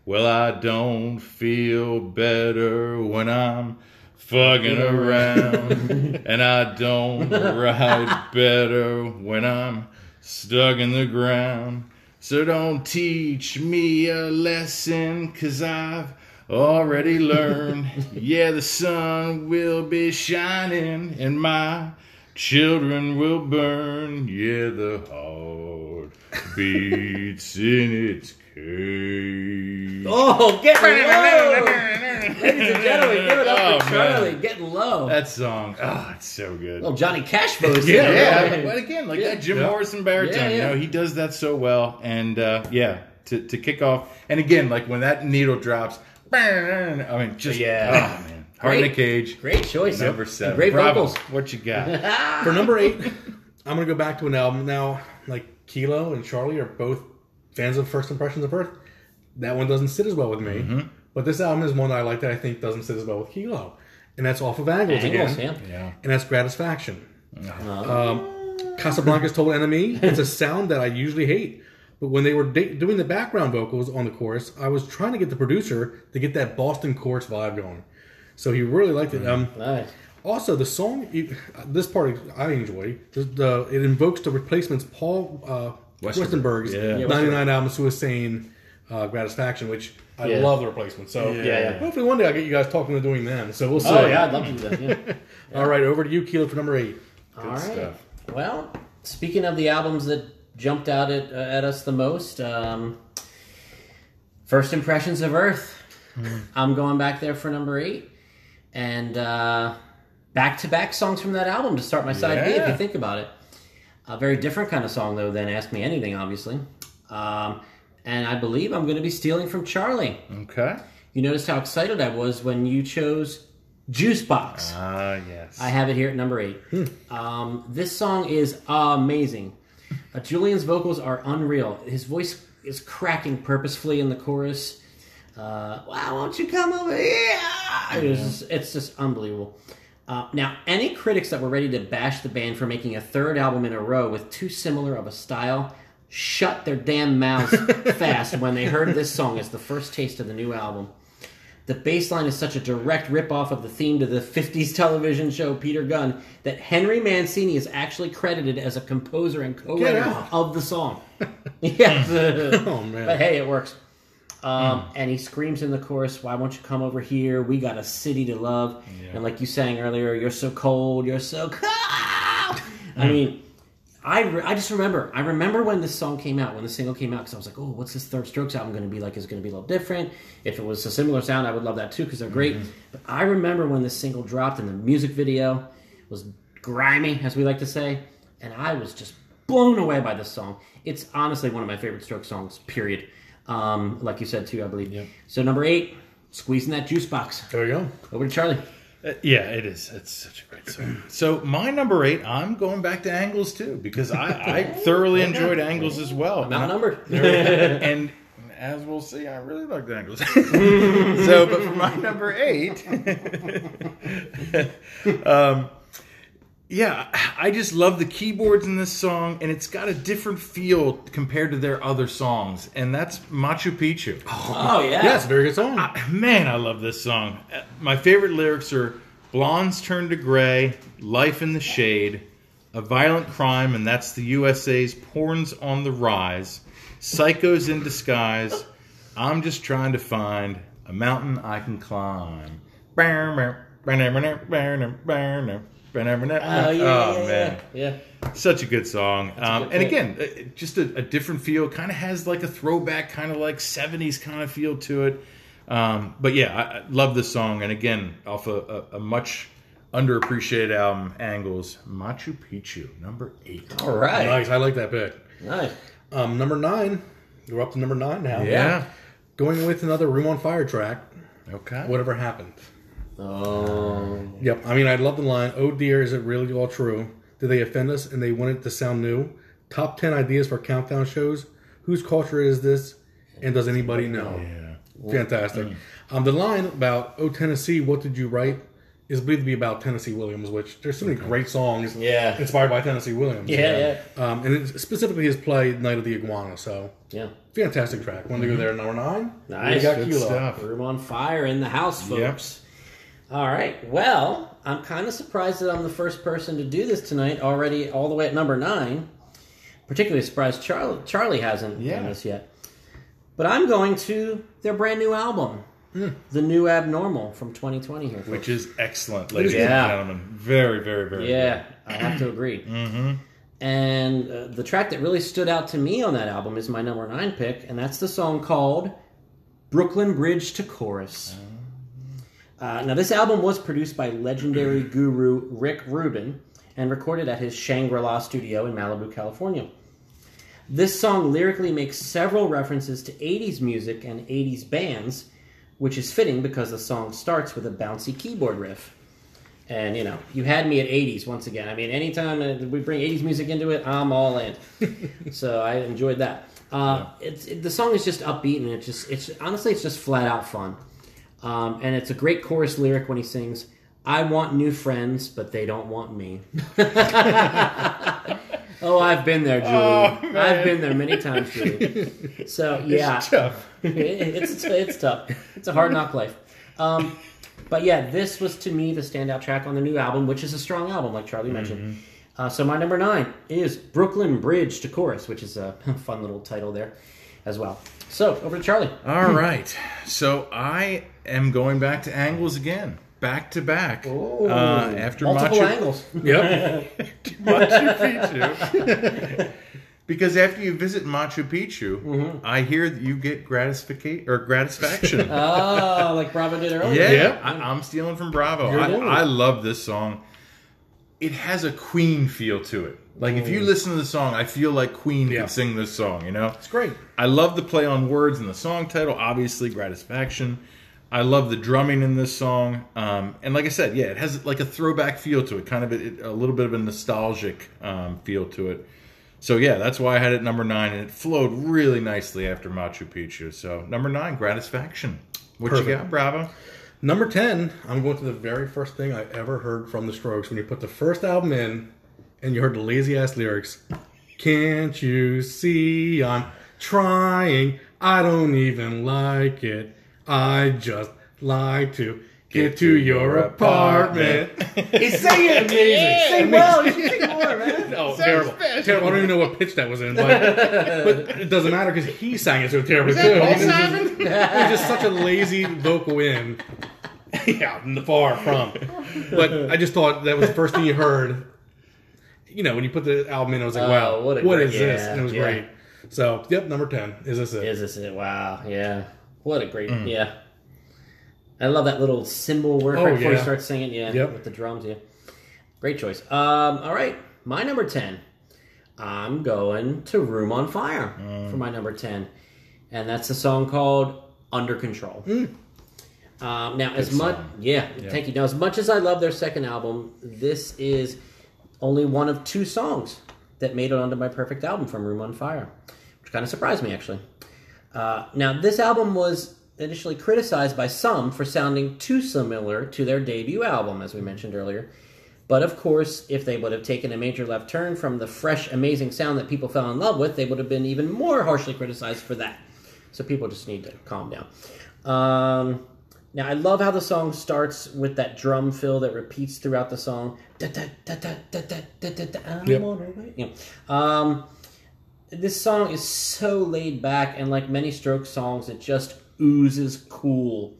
Well, I don't feel better when I'm fucking around, *laughs* and I don't ride better when I'm stuck in the ground. So don't teach me a lesson, cause I've already learned. *laughs* yeah, the sun will be shining, and my children will burn. Yeah, the heart beats in its cage. Oh, getting low! Ladies and gentlemen, give it up Oh, for man. Charlie. Getting low. That song, oh, it's so good. Little Johnny Cash voice. yeah, there. yeah, but again, like Yeah. that Jim Yeah. Morrison baritone, Yeah, yeah. you know, he does that so well. And uh, yeah, to, to kick off, and again, like when that needle drops, I mean, just Yeah. oh man, Heart in a Cage, Great choice. number seven. Great Bravo. vocals. What you got? *laughs* For number eight, I'm gonna go back to an album now. Like Kilo and Charlie are both fans of First Impressions of Earth. That one doesn't sit as well with me, Mm-hmm. but this album is one that I like that I think doesn't sit as well with Kilo, and that's off of Angles, Angles, again, yeah. yeah, and that's Gratisfaction. Uh, Um, Casablancas told NME. It's a sound that I usually hate. But when they were da- doing the background vocals on the chorus, I was trying to get the producer to get that Boston chorus vibe going. So he really liked it. Um, nice. also, the song, this part I enjoy. The, the, it invokes the replacements Paul uh, Westerberg. Westerberg's Yeah. Yeah, 99 album Suicaine uh, Gratifaction, which I Yeah. love the replacement. So Yeah, yeah. hopefully one day I'll get you guys talking and doing them. So we'll see. Oh, yeah, I'd love to do that. Yeah. *laughs* All right, over to you, Keelan, for number eight. All right. stuff. Well, speaking of the albums that jumped out at, uh, at us the most, um, First Impressions of Earth. I'm going back there for number eight. And back to back songs from that album to start my side B, if you think about it. A very different kind of song, though, than Ask Me Anything, obviously. Um, and I believe I'm going to be stealing from Charlie. okay. You noticed how excited I was when you chose Juice Box. Ah, yes. I have it here at number eight. Um, this song is amazing. Uh, Julian's vocals are unreal. His voice is cracking purposefully in the chorus. Uh, Why won't you come over here? It's, just, it's just unbelievable. Uh, now, any critics that were ready to bash the band for making a third album in a row with too similar of a style shut their damn mouths *laughs* fast when they heard this song as the first taste of the new album. The bass line is such a direct ripoff of the theme to the 50s television show Peter Gunn that Henry Mancini is actually credited as a composer and co-writer of the song. *laughs* yeah. Oh, man. But hey, it works. Um, mm. And he screams in the chorus, "Why won't you come over here? We got a city to love." And like you sang earlier, "You're so cold, you're so cold." I mm. mean, I, re- I just remember I remember when this song came out, when the single came out, because I was like, "Oh, what's this Third Strokes album going to be like? Is it going to be a little different?" If it was a similar sound, I would love that too because they're great. Mm-hmm. But I remember when this single dropped and the music video was grimy, as we like to say, and I was just blown away by this song. It's honestly one of my favorite Strokes songs. Period. Um, like you said too, I believe. So number eight, squeezing that juice box. There we go. Over to Charlie. Uh, yeah, it is. It's such a great song. So my number eight, I'm going back to Angles too because I, I *laughs* thoroughly enjoyed Angles as well. I'm outnumbered. *laughs* and as we'll see, I really like the Angles. *laughs* so, but for my number eight, um, yeah, I just love the keyboards in this song, and it's got a different feel compared to their other songs, and that's Machu Picchu. oh yeah. Yeah, it's a very good song. Man, I love this song. Uh, My favorite lyrics are Blondes turn to gray, life in the shade, a violent crime, and that's the USA's porn's on the rise, psychos in disguise. I'm just trying to find a mountain I can climb. Oh, Oh yeah, yeah, yeah, man. yeah. Such a good song. Um, good and pick. again, uh, just a, a different feel. Kind of has like a throwback, kind of like 70s kind of feel to it. Um, but yeah, I, I love this song. And again, off a, a, a much underappreciated album, Angles, Machu Picchu, number eight. All right. Nice. I like that pick. Nice. Um, number nine. We're up to number nine now. Yeah. Going with another Room on Fire track. Okay. Whatever happened. Oh. Yep. I mean, I love the line, oh dear, is it really all true? Did they offend us and they want it to sound new? Top 10 ideas for countdown shows? Whose culture is this? And does anybody know? Yeah. Fantastic. Um, the line about "Oh Tennessee, what did you write?" is believed to be about Tennessee Williams, which there's so many great songs Yeah. inspired by Tennessee Williams. Yeah, yeah. Um, and it's specifically his play "Night of the Iguana." So Yeah. fantastic track. Want to go there at number nine? Nice. Good Kilo. stuff. Room on fire in the house, folks. Yep. All right. Well, I'm kind of surprised that I'm the first person to do this tonight, already all the way at number nine. Particularly surprised Charlie, Charlie hasn't Yeah. done this yet. But I'm going to their brand new album, The New Abnormal from 2020 here. folks. Which is excellent, ladies Yeah. and gentlemen. Very, very, very Yeah, I have to agree. *clears throat* mm-hmm. And uh, the track that really stood out to me on that album is my number nine pick, and that's the song called Brooklyn Bridge to Chorus. Uh, now, this album was produced by legendary *clears throat* guru Rick Rubin and recorded at his Shangri La studio in Malibu, California. This song lyrically makes several references to 80s music and 80s bands, which is fitting because the song starts with a bouncy keyboard riff. And you know, you had me at 80s once again. I mean, anytime we bring 80s music into it, I'm all in. *laughs* so I enjoyed that. Uh, it's it, the song is just upbeat and it's just it's honestly it's just flat out fun. Um, and it's a great chorus lyric when he sings, "I want new friends, but they don't want me." *laughs* oh, I've been there, Julie. I've been there many times, Julie. *laughs* So yeah, *laughs* It's tough. it's it's tough. It's a hard knock life. Um, but yeah, this was to me the standout track on the new album, which is a strong album, like Charlie mentioned. Uh, so my number nine is Brooklyn Bridge to Chorus, which is a fun little title there as well. So over to Charlie. All right. So I am going back to angles again. Back to back. Ooh, Uh, after multiple Machu, angles. *laughs* Yep. Machu Picchu. *laughs* because after you visit Machu Picchu, Mm-hmm. I hear that you get gratification or gratification. Oh, *laughs* like Bravo did earlier. Yeah, Yeah. I, I'm stealing from Bravo. I. I love this song. It has a Queen feel to it. Like if you listen to the song, I feel like Queen Yeah. could sing this song. You know, It's great. I love the play on words in the song title. Obviously, Gratisfaction. I love the drumming in this song, um, and like I said, yeah, it has like a throwback feel to it, kind of a, a little bit of a nostalgic um, feel to it. So yeah, that's why I had it number nine, and it flowed really nicely after Machu Picchu. So number nine, Gratisfaction. What you got, Bravo? Number 10, I'm going to the very first thing I ever heard from the Strokes when you put the first album in and you heard the lazy ass lyrics. Can't you see I'm trying? I don't even like it. I just like to get to your apartment. He's singing Amazing. Sing well. You should sing more, man. *laughs* Oh, terrible. terrible. I don't even know what pitch that was in, but, but it doesn't matter because he sang it so terribly too. He's just, he's just such a lazy vocal in. yeah, far from. But I just thought that was the first thing you heard. You know, when you put the album in, I was like, Oh, wow, what what a is great- this? yeah, And it was yeah. great. So, yep, number 10. Is this it? Is this it? Wow. Yeah. What a great. Yeah. I love that little cymbal work Oh, right before he yeah. starts singing. Yeah. Yep. With the drums. Yeah. Great choice. Um. All right. My number ten. I'm going to Room on Fire for my number ten, and that's a song called Under Control. Um, now, as much, song. yeah, thank you. Now, as much as I love their second album, this is only one of two songs that made it onto my perfect album from Room on Fire, which kind of surprised me actually. Uh, now, this album was initially criticized by some for sounding too similar to their debut album, as we mentioned earlier. But of course, if they would have taken a major left turn from the fresh, amazing sound that people fell in love with, they would have been even more harshly criticized for that. So people just need to calm down. Um, now, I love how the song starts with that drum fill that repeats throughout the song. Da, da, da, da, da, da, da, da, I'm yep. on her way. Um, this song is so laid back, and like many Stroke songs, it just oozes cool.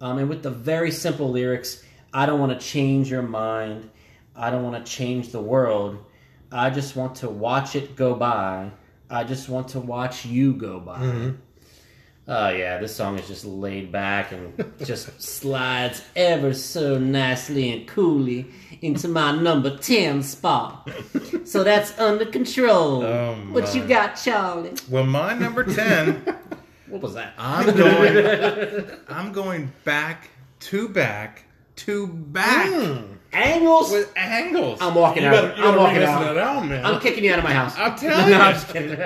Um, and with the very simple lyrics, I don't want to change your mind. I don't want to change the world. I just want to watch it go by. I just want to watch you go by. Oh yeah, this song is just laid back and just *laughs* slides ever so nicely and coolly into my number ten spot. So that's under control. Oh, what you got, Charlie? Well, my number ten. *laughs* What was that? I'm going. I'm going back to back to back hmm. Angles. with angles. I'm walking You out. you I'm walking out. that album, man. I'm kicking you out of my house. I'm *laughs* telling no, you. I'm just kidding.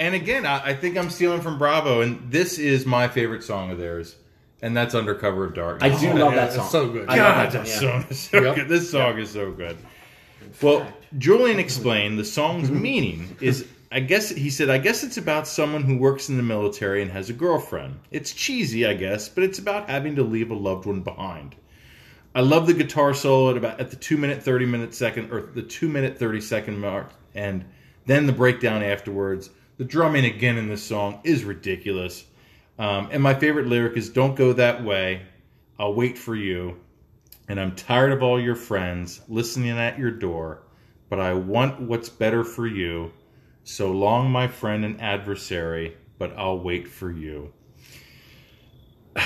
And again, I, I think I'm stealing from Bravo, and this is my favorite song of theirs, and that's Undercover of Darkness. I do Oh, love yeah, that song. it's so good. I God, love that that song. song is *laughs* so Yep. good. This song is so good. Well, Julian explained the song's *laughs* meaning is, I guess he said, I guess it's about someone who works in the military and has a girlfriend. It's cheesy, I guess, but it's about having to leave a loved one behind. I love the guitar solo at about at the two minute thirty minute second or the two minute thirty second mark, and then the breakdown afterwards. The drumming again in this song is ridiculous. Um, and my favorite lyric is "Don't go that way. I'll wait for you." And I'm tired of all your friends listening at your door, but I want what's better for you. So long, my friend and adversary, but I'll wait for you. *sighs*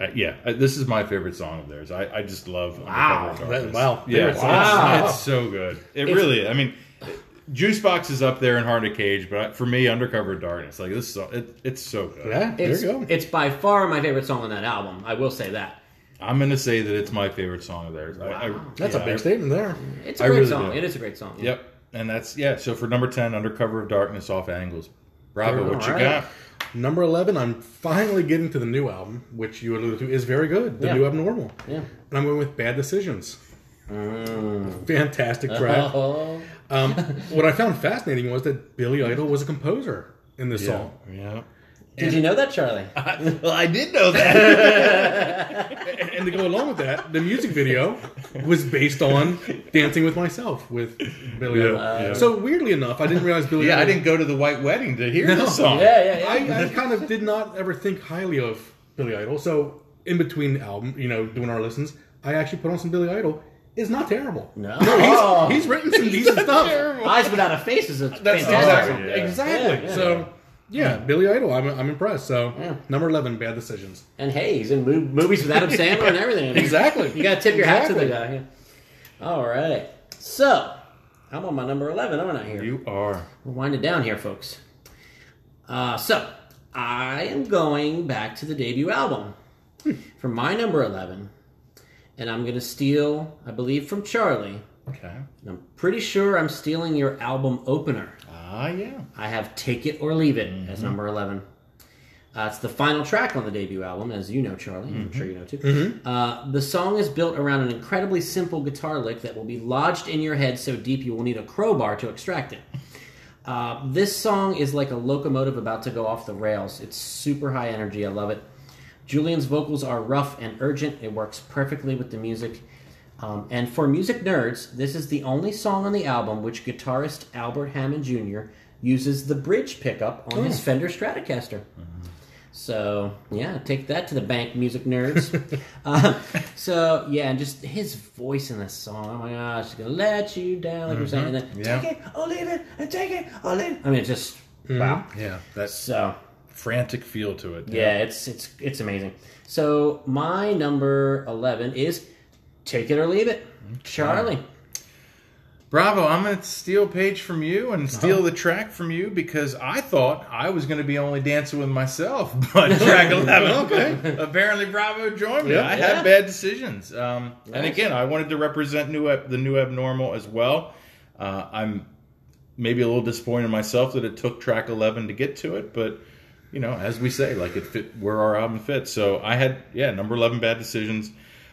Uh, yeah, uh, this is my favorite song of theirs. I, I just love Wow. Undercover That- wow. Yeah, Favorite it's. Wow. it's so good. It It's- really, I mean, Juicebox is up there in Hard to Cage, but for me, Undercover Darkness, like this, song, it, it's so good. yeah, there It's, you go. it's by far my favorite song on that album. I will say that. I'm gonna say that it's my favorite song of theirs. I, I, That's yeah, a big I- statement there. It's a I great really song. do. It is a great song. Yep, and that's yeah. So for number ten, Undercover of Darkness off Angles. Bravo, All what you right. got? Number 11, I'm finally getting to the new album, which you alluded to is very good. The Yeah. new Abnormal. Yeah. And I'm going with Bad Decisions. Mm. Fantastic track. Um, *laughs* what I found fascinating was that Billy Idol was a composer in this song. Yeah. Did you know that, Charlie? *laughs* well, I did know that. And, *laughs* and to go along with that, the music video was based on Dancing with Myself with Billy Idol. yeah. So weirdly enough, I didn't realize Billy yeah, I didn't go to the White Wedding to hear No. this song. Yeah, yeah, yeah. I, I kind of did not ever think highly of Billy Idol. So in between album, you know, doing our listens, I actually put on some Billy Idol. It's not terrible. No. he's, he's written some *laughs* decent stuff. Eyes Without a Face is a That's fantastic exactly, song. yeah. exactly. Yeah, yeah. So yeah, Billy Idol. I'm, I'm impressed. So Yeah. number eleven, Bad Decisions. And hey, he's in movies with Adam Sandler and everything. *laughs* Exactly. You gotta tip your hat to the guy. yeah. All right. So, I'm on my number 11, aren't I here? You are. We're winding down here, folks. Uh, so, I am going back to the debut album for my number 11. And I'm going to steal, I believe, from Charlie. Okay. And I'm pretty sure I'm stealing your album opener. Ah, yeah. I have Take It or Leave It as number 11. Uh, it's the final track on the debut album, as you know, Charlie. I'm sure you know too. Uh, the song is built around an incredibly simple guitar lick that will be lodged in your head so deep you will need a crowbar to extract it. Uh, this song is like a locomotive about to go off the rails. It's super high energy. I love it. Julian's vocals are rough and urgent. It works perfectly with the music. Um, and for music nerds, this is the only song on the album which guitarist Albert Hammond Jr. uses the bridge pickup on his Fender Stratocaster. So yeah, take that to the bank, music nerds. *laughs* uh, so yeah, and just his voice in this song. Oh my gosh, it's gonna let you down, like you're saying, and then Yeah. take it or leave it, and take it or leave it. I mean, it's just wow. Yeah. That So frantic feel to it. yeah, it's it's it's amazing. So my number eleven is "Take It or Leave It," Charlie. Bravo, I'm going to steal page from you and steal the track from you because I thought I was going to be only dancing with myself. *laughs* But track 11, *laughs* okay. apparently Bravo joined me. Yep. I Yeah. had bad decisions. Um, And again, I wanted to represent new the new abnormal as well. Uh, I'm maybe a little disappointed in myself that it took track 11 to get to it, but you know, as we say, like it fit where our album fits. So I had, yeah, number 11 bad decisions.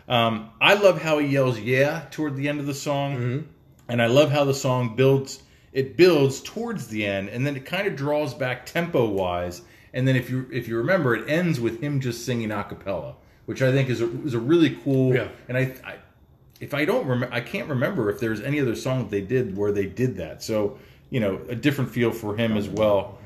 Um, I love how he yells "yeah" toward the end of the song, and I love how the song builds. It builds towards the end, and then it kind of draws back tempo wise. And then if you if you remember, it ends with him just singing a cappella, which I think is a, is a really cool. Yeah. And I, I if I don't remember, I can't remember if there's any other song that they did where they did that. So you know, a different feel for him as well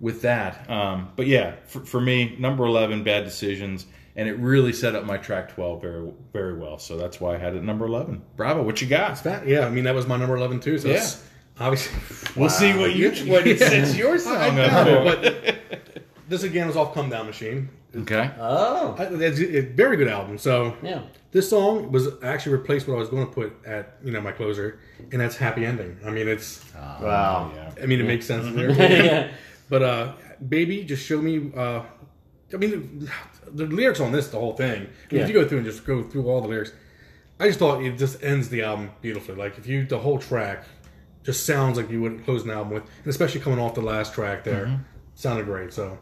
with that. Um, but yeah, for, for me, number eleven, bad decisions, and it really set up my track twelve very very well. So that's why I had it at number eleven. Bravo, what you got? That, yeah, I mean that was my number eleven too. So Yeah. it's obviously We'll see what you *laughs* what it sets your song I up for. but this again was off Come Down Machine. Okay. Oh, it's a very good album. So yeah. this song was actually replaced what I was going to put at you know my closer, and that's Happy Ending. I mean it's Wow. Yeah. I mean it makes sense *laughs* there. yeah. But uh, baby, just show me uh, I mean, the lyrics on this, the whole thing. I mean, Yeah. If you go through and just go through all the lyrics, I just thought it just ends the album beautifully. Like if you the whole track just sounds like you would close an album with, and especially coming off the last track there, sounded great. So,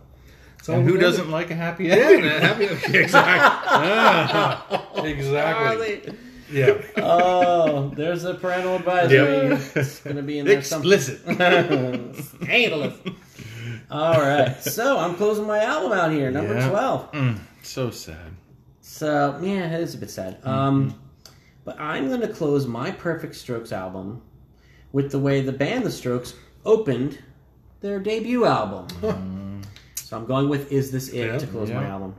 so And who doesn't like a happy Yeah, ending? man, happy, *laughs* exactly, exactly. Yeah, Oh, there's a parental advisory. Yep. It's going to be in there *laughs* somewhere. Explicit. *laughs* Scandalous. All right. So I'm closing my album out here, number Yeah. 12. Mm, so sad. So, yeah, it is a bit sad. Um, but I'm going to close my Perfect Strokes album with the way the band The Strokes opened their debut album. So I'm going with Is This It Yeah, to close my album.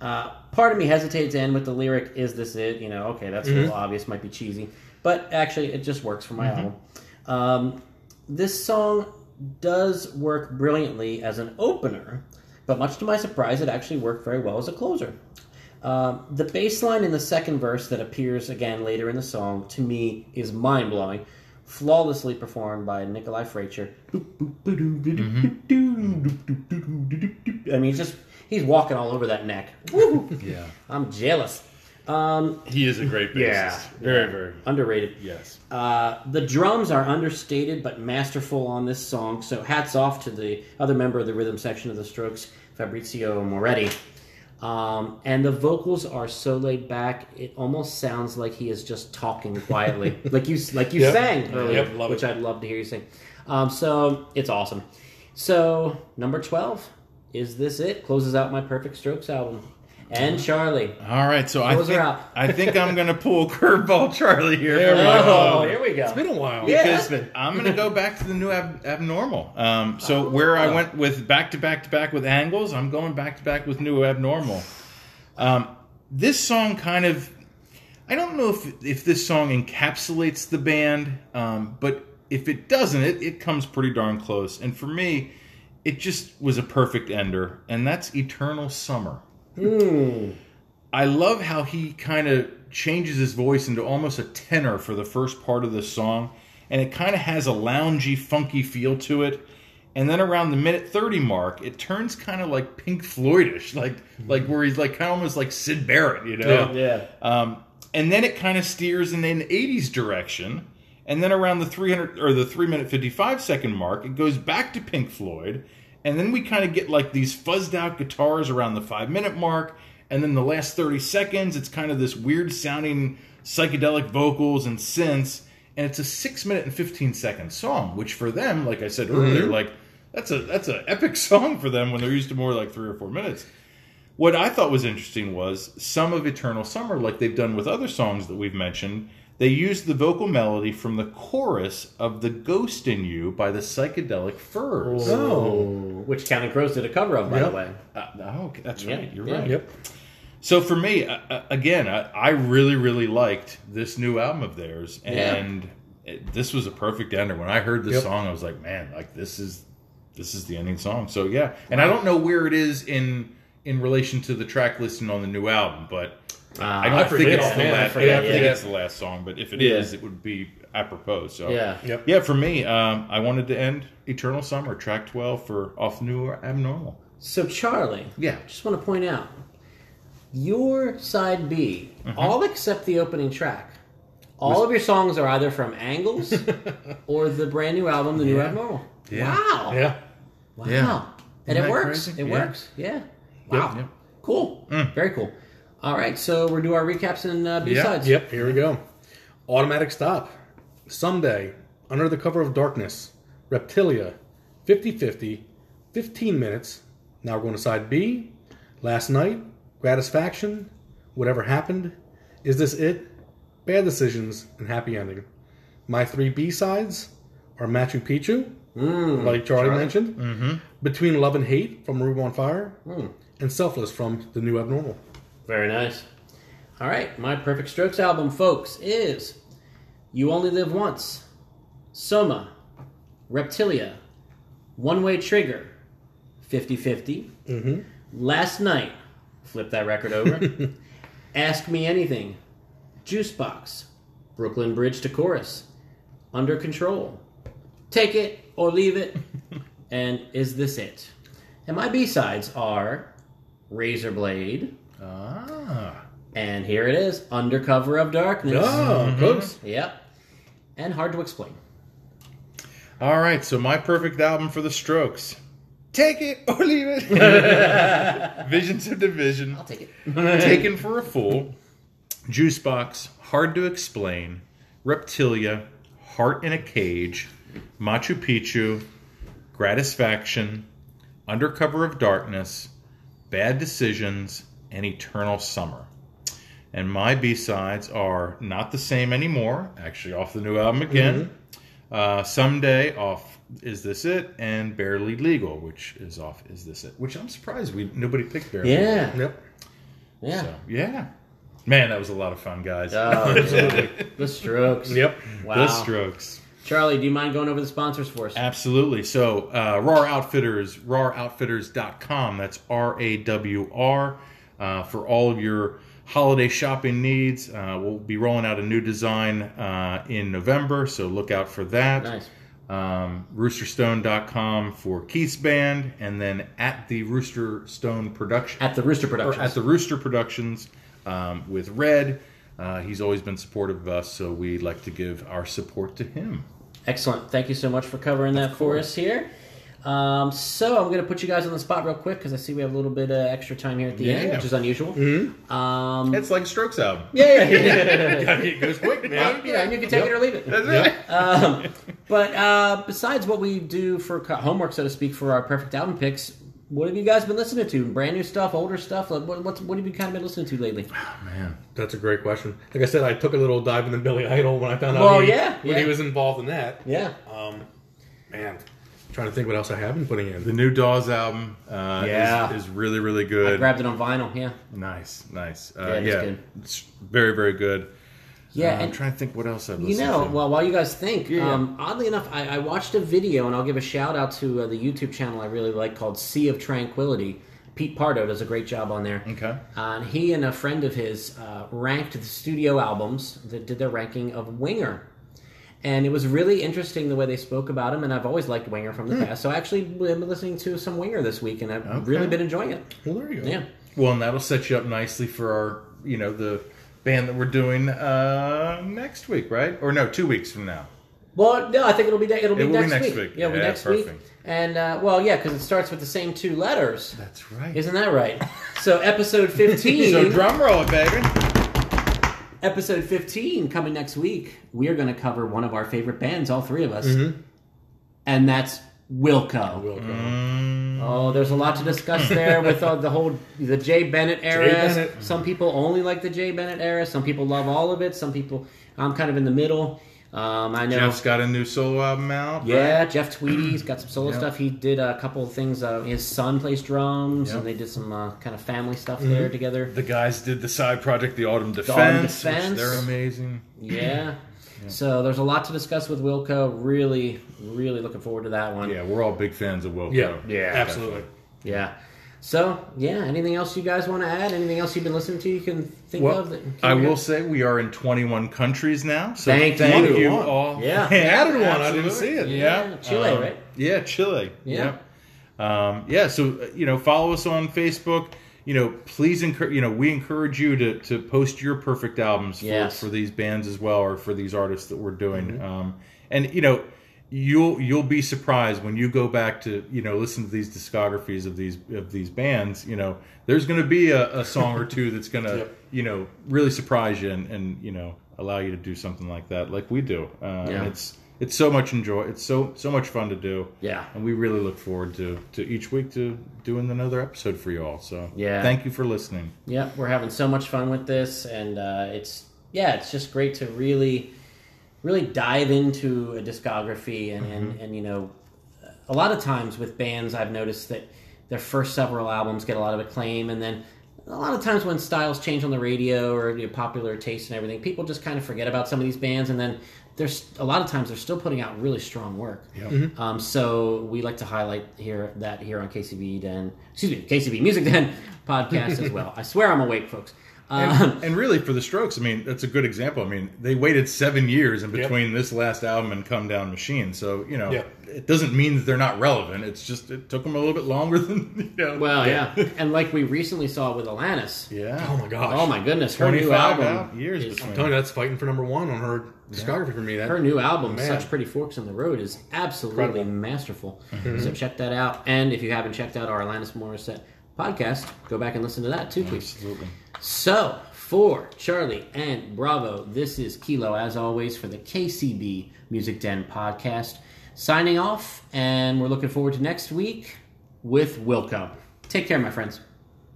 Uh, part of me hesitates to end with the lyric "Is this it?" You know, okay, that's a little obvious, might be cheesy, but actually, it just works for my album. Um, this song does work brilliantly as an opener, but much to my surprise, it actually worked very well as a closer. Um, the bass line in the second verse that appears again later in the song, to me, is mind blowing. Flawlessly performed by Nikolai Fraiture. I mean, he's just he's walking all over that neck. Woo! Yeah. *laughs* I'm jealous. Um, He is a great bassist. Yeah. Very, very. underrated. Yes. Uh, the drums are understated but masterful on this song, so hats off to the other member of the rhythm section of the Strokes, Fabrizio Moretti. Um, and the vocals are so laid back; it almost sounds like he is just talking quietly, *laughs* like you like you Yep. sang earlier, Yep, which it. I'd love to hear you sing. Um, so it's awesome. So number twelve is this it? Closes out my Perfect Strokes album. And Charlie. All right, so I Those are think out. I think I'm gonna pull curveball *laughs* Charlie here. There we my go. Oh, here we go. it's been a while. Yeah. because I'm gonna go back to the new ab- abnormal. Um, so where I went with back to back to back with angles, I'm going back to back with new abnormal. Um, this song kind of, I don't know if if this song encapsulates the band, um, but if it doesn't, it, it comes pretty darn close. And for me, it just was a perfect ender, and that's Eternal Summer. Hmm. I love how he kind of changes his voice into almost a tenor for the first part of the song, and it kind of has a loungy, funky feel to it. And then around the minute thirty mark, it turns kind of like Pink Floydish, *laughs* like like where he's like kind of almost like Syd Barrett, you know? Yeah. Um, and then it kind of steers in an 80s direction. And then around the 300 or the 3 minute 55 second mark, it goes back to Pink Floyd. And then we kind of get like these fuzzed out guitars around the 5 minute mark. And then the last 30 seconds, it's kind of this weird sounding psychedelic vocals and synths. And it's a 6 minute and 15 second song, which for them, like I said earlier, mm-hmm. like that's a that's an epic *laughs* song for them when they're used to more like 3 or 4 minutes. What I thought was interesting was some of Eternal Summer, like they've done with other songs that we've mentioned, they used the vocal melody from the chorus of The Ghost in You by the Psychedelic Furs. Oh. Which Counting Crows did a cover of, by Yep. the way. Uh, oh, okay, that's Yeah, right. You're yeah. right. Yep. So for me, uh, uh, again, I, I really, really liked this new album of theirs, and it, this was a perfect ender. When I heard this Yep. song, I was like, man, like this is this is the ending song. So yeah, and I don't know where it is in in relation to the track listing on the new album, but Uh, I don't I think forget it's the offhand, I last. I forget, don't think yeah. it's the last song, but if it is, Yeah. it would be apropos. So Yeah. Yep. yeah. For me, um, I wanted to end Eternal Summer, track twelve for Off New or Abnormal. So, Charlie, Yeah. just want to point out your side B, mm-hmm. all except the opening track. All of your songs are either from Angles *laughs* or the brand new album, The New Abnormal. Yeah. Wow. Yeah. Wow. Yeah. And Isn't it works. crazy? It Yeah. works. Yeah. Wow. Yep. Cool. Mm. Very cool. All right, so we'll do our recaps and uh, B-sides. Yep, here we go. Automatic Stop. Someday, Under the Cover of Darkness. Reptilia. 50 50. 15 minutes. Now we're going to side B. Last Night. Gratisfaction. Whatever Happened. Is This It? Bad Decisions and Happy Ending. My three B sides are Machu Picchu, like Charlie, mentioned. Mm-hmm. Between Love and Hate from Room on Fire. And Selfless from The New Abnormal. Very nice. All right, my Perfect Strokes album, folks, is You Only Live Once, Soma, Reptilia, One Way Trigger, 50 50, Mm-hmm. Last Night, flip that record over, *laughs* Ask Me Anything, Juicebox, Brooklyn Bridge to Chorus, Under Control, Take It or Leave It, *laughs* and Is This It? And my B sides are Razor Blade, Ah. and here it is, under cover of Darkness. Oh, close. Yep. And hard to explain. All right, so my perfect album for the Strokes. Take it or leave it. *laughs* Visions of Division. I'll take it. *laughs* Taken for a Fool. Juicebox. Hard to Explain. Reptilia. Heart in a Cage. Machu Picchu. Gratisfaction. Undercover of Darkness. Bad Decisions. And Eternal Summer. And my B sides are Not the Same Anymore, actually off the new album again. Uh, Someday off Is This It? And Barely Legal, which is off Is This It? Which I'm surprised we nobody picked Barely Legal. Yeah. Yep. Yeah. So, yeah. Man, that was a lot of fun, guys. Oh, yeah. *laughs* the Strokes. Yep. Wow. The Strokes. Charlie, do you mind going over the sponsors for us? Absolutely. So, uh, RAWR Outfitters, rawroutfitters.com. That's R A W R. Uh, for all of your holiday shopping needs. Uh, we'll be rolling out a new design uh, in November, so look out for that. Nice. Um, roosterstone.com for Keith's band, and then at the Rooster Stone production. At the Rooster Productions. at the Rooster Productions um, with Red. Uh, he's always been supportive of us, so we'd like to give our support to him. Excellent. Thank you so much for covering that for us here. Um, so I'm going to put you guys on the spot real quick because I see we have a little bit of extra time here at the end, which is unusual. Um, It's like a Strokes album. yeah, yeah, yeah. *laughs* it goes quick, man. yeah, and you can take it or leave it. That's right. Um, but uh, besides what we do for homework, so to speak, for our perfect album picks, what have you guys been listening to? Brand new stuff, older stuff? Like, what, what's, what have you kind of been listening to lately? Man. That's a great question. Like I said, I took a little dive into Billy Idol when I found out Well, he, yeah, when yeah. he was involved in that. Yeah. Um, man, trying to think what else I have been putting in. The new Dawes album uh, Yeah. is, is really, really good. I grabbed it on vinyl, yeah. nice, nice. Uh, Yeah, it is yeah, good. it's very, very good. Yeah, Uh, I'm trying to think what else I've You know, to. well, while you guys think, Yeah. um, oddly enough, I, I watched a video, and I'll give a shout out to uh, the YouTube channel I really like called Sea of Tranquility. Pete Pardo does a great job on there. Okay. Uh, and he and a friend of his uh, ranked the studio albums that did their ranking of Winger. And it was really interesting the way they spoke about him, and I've always liked Winger from the past. So I actually been listening to some Winger this week, and I've Okay. really been enjoying it. Well, there you go. Yeah. Well, and that'll set you up nicely for our, you know, the band that we're doing uh, next week, right? Or no, two weeks from now. Well, no, I think it'll be it'll be, It will be next, next week. week. Yeah, it'll be Yeah, next week. And uh, well, yeah, because it starts with the same two letters. That's right. Isn't that right? So episode *laughs* 15, so drum roll baby. Episode 15 coming next week, we are going to cover one of our favorite bands, all three of us. Mm-hmm. And that's Wilco. Will go. Mm, Oh, there's a lot to discuss *laughs* there with uh, the whole the Jay Bennett era. Bennett. Some people only like the Jay Bennett era. Some people love all of it. Some people, I'm kind of in the middle. Um, I know. Jeff's got a new solo album out. Yeah, right? Jeff Tweedy's got some solo Yep. stuff. He did a couple of things. Uh, his son plays drums, Yep. and they did some uh, kind of family stuff Mm-hmm. there together. The guys did the side project, the Autumn Defense. Autumn which Defense. they're amazing. Yeah. So there's a lot to discuss with Wilco. Really, really looking forward to that one. Yeah, we're all big fans of Wilco. Yeah, Yeah. absolutely. Yeah. So yeah, anything else you guys want to add? Anything else you've been listening to? You can think Well, of. That I will say we are in 21 countries now. So Thank thank, you. you. All. Yeah. *laughs* They added one. I didn't see it. Yeah, Yeah, Chile, Um, right? Yeah, Chile. Yeah. Yeah. Um, yeah. So uh, you know, follow us on Facebook. You know, please encourage. You know, we encourage you to to post your perfect albums for, Yes. for these bands as well, or for these artists that we're doing. Um, and you know, you'll you'll be surprised when you go back to you know listen to these discographies of these of these bands. You know, there's going to be a, a song or two that's going to Yep. you know really surprise you and, and you know allow you to do something like that, like we do. Uh, Yeah. And it's it's so much enjoy. It's so so much fun to do. Yeah. And we really look forward to, to each week to doing another episode for you all. So Yeah. thank you for listening. Yeah, we're having so much fun with this, and uh, it's yeah, it's just great to really, really dive into a discography, and, mm-hmm. and and you know, a lot of times with bands, I've noticed that their first several albums get a lot of acclaim, and then a lot of times when styles change on the radio or you know, popular taste and everything, people just kind of forget about some of these bands, and then there's a lot of times they're still putting out really strong work. Mm-hmm. Mm-hmm. Um, so we like to highlight here that here on KCB Den, excuse me, KCB Music Den *laughs* podcast as well. I swear I'm awake, folks. Um, And, and really, for the Strokes, I mean, that's a good example. I mean, they waited seven years in between this last album and Come Down Machine. So, you know, Yeah. it doesn't mean that they're not relevant. It's just, it took them a little bit longer *laughs* than, you know. well, yeah, and like we recently saw with Alanis. Yeah. Oh my gosh. Oh my goodness, her new album. years is- between. I'm telling you, that's fighting for number one on her discography for me. That her new album, Man. Such Pretty Forks in the Road, is absolutely Incredible. masterful. Mm-hmm. So check that out. And if you haven't checked out our Alanis Morissette podcast, go back and listen to that too, please. Absolutely. So, for Charlie and Bravo, this is Kilo, as always, for the KCB Music Den podcast. Signing off, and we're looking forward to next week with Wilco. Take care, my friends.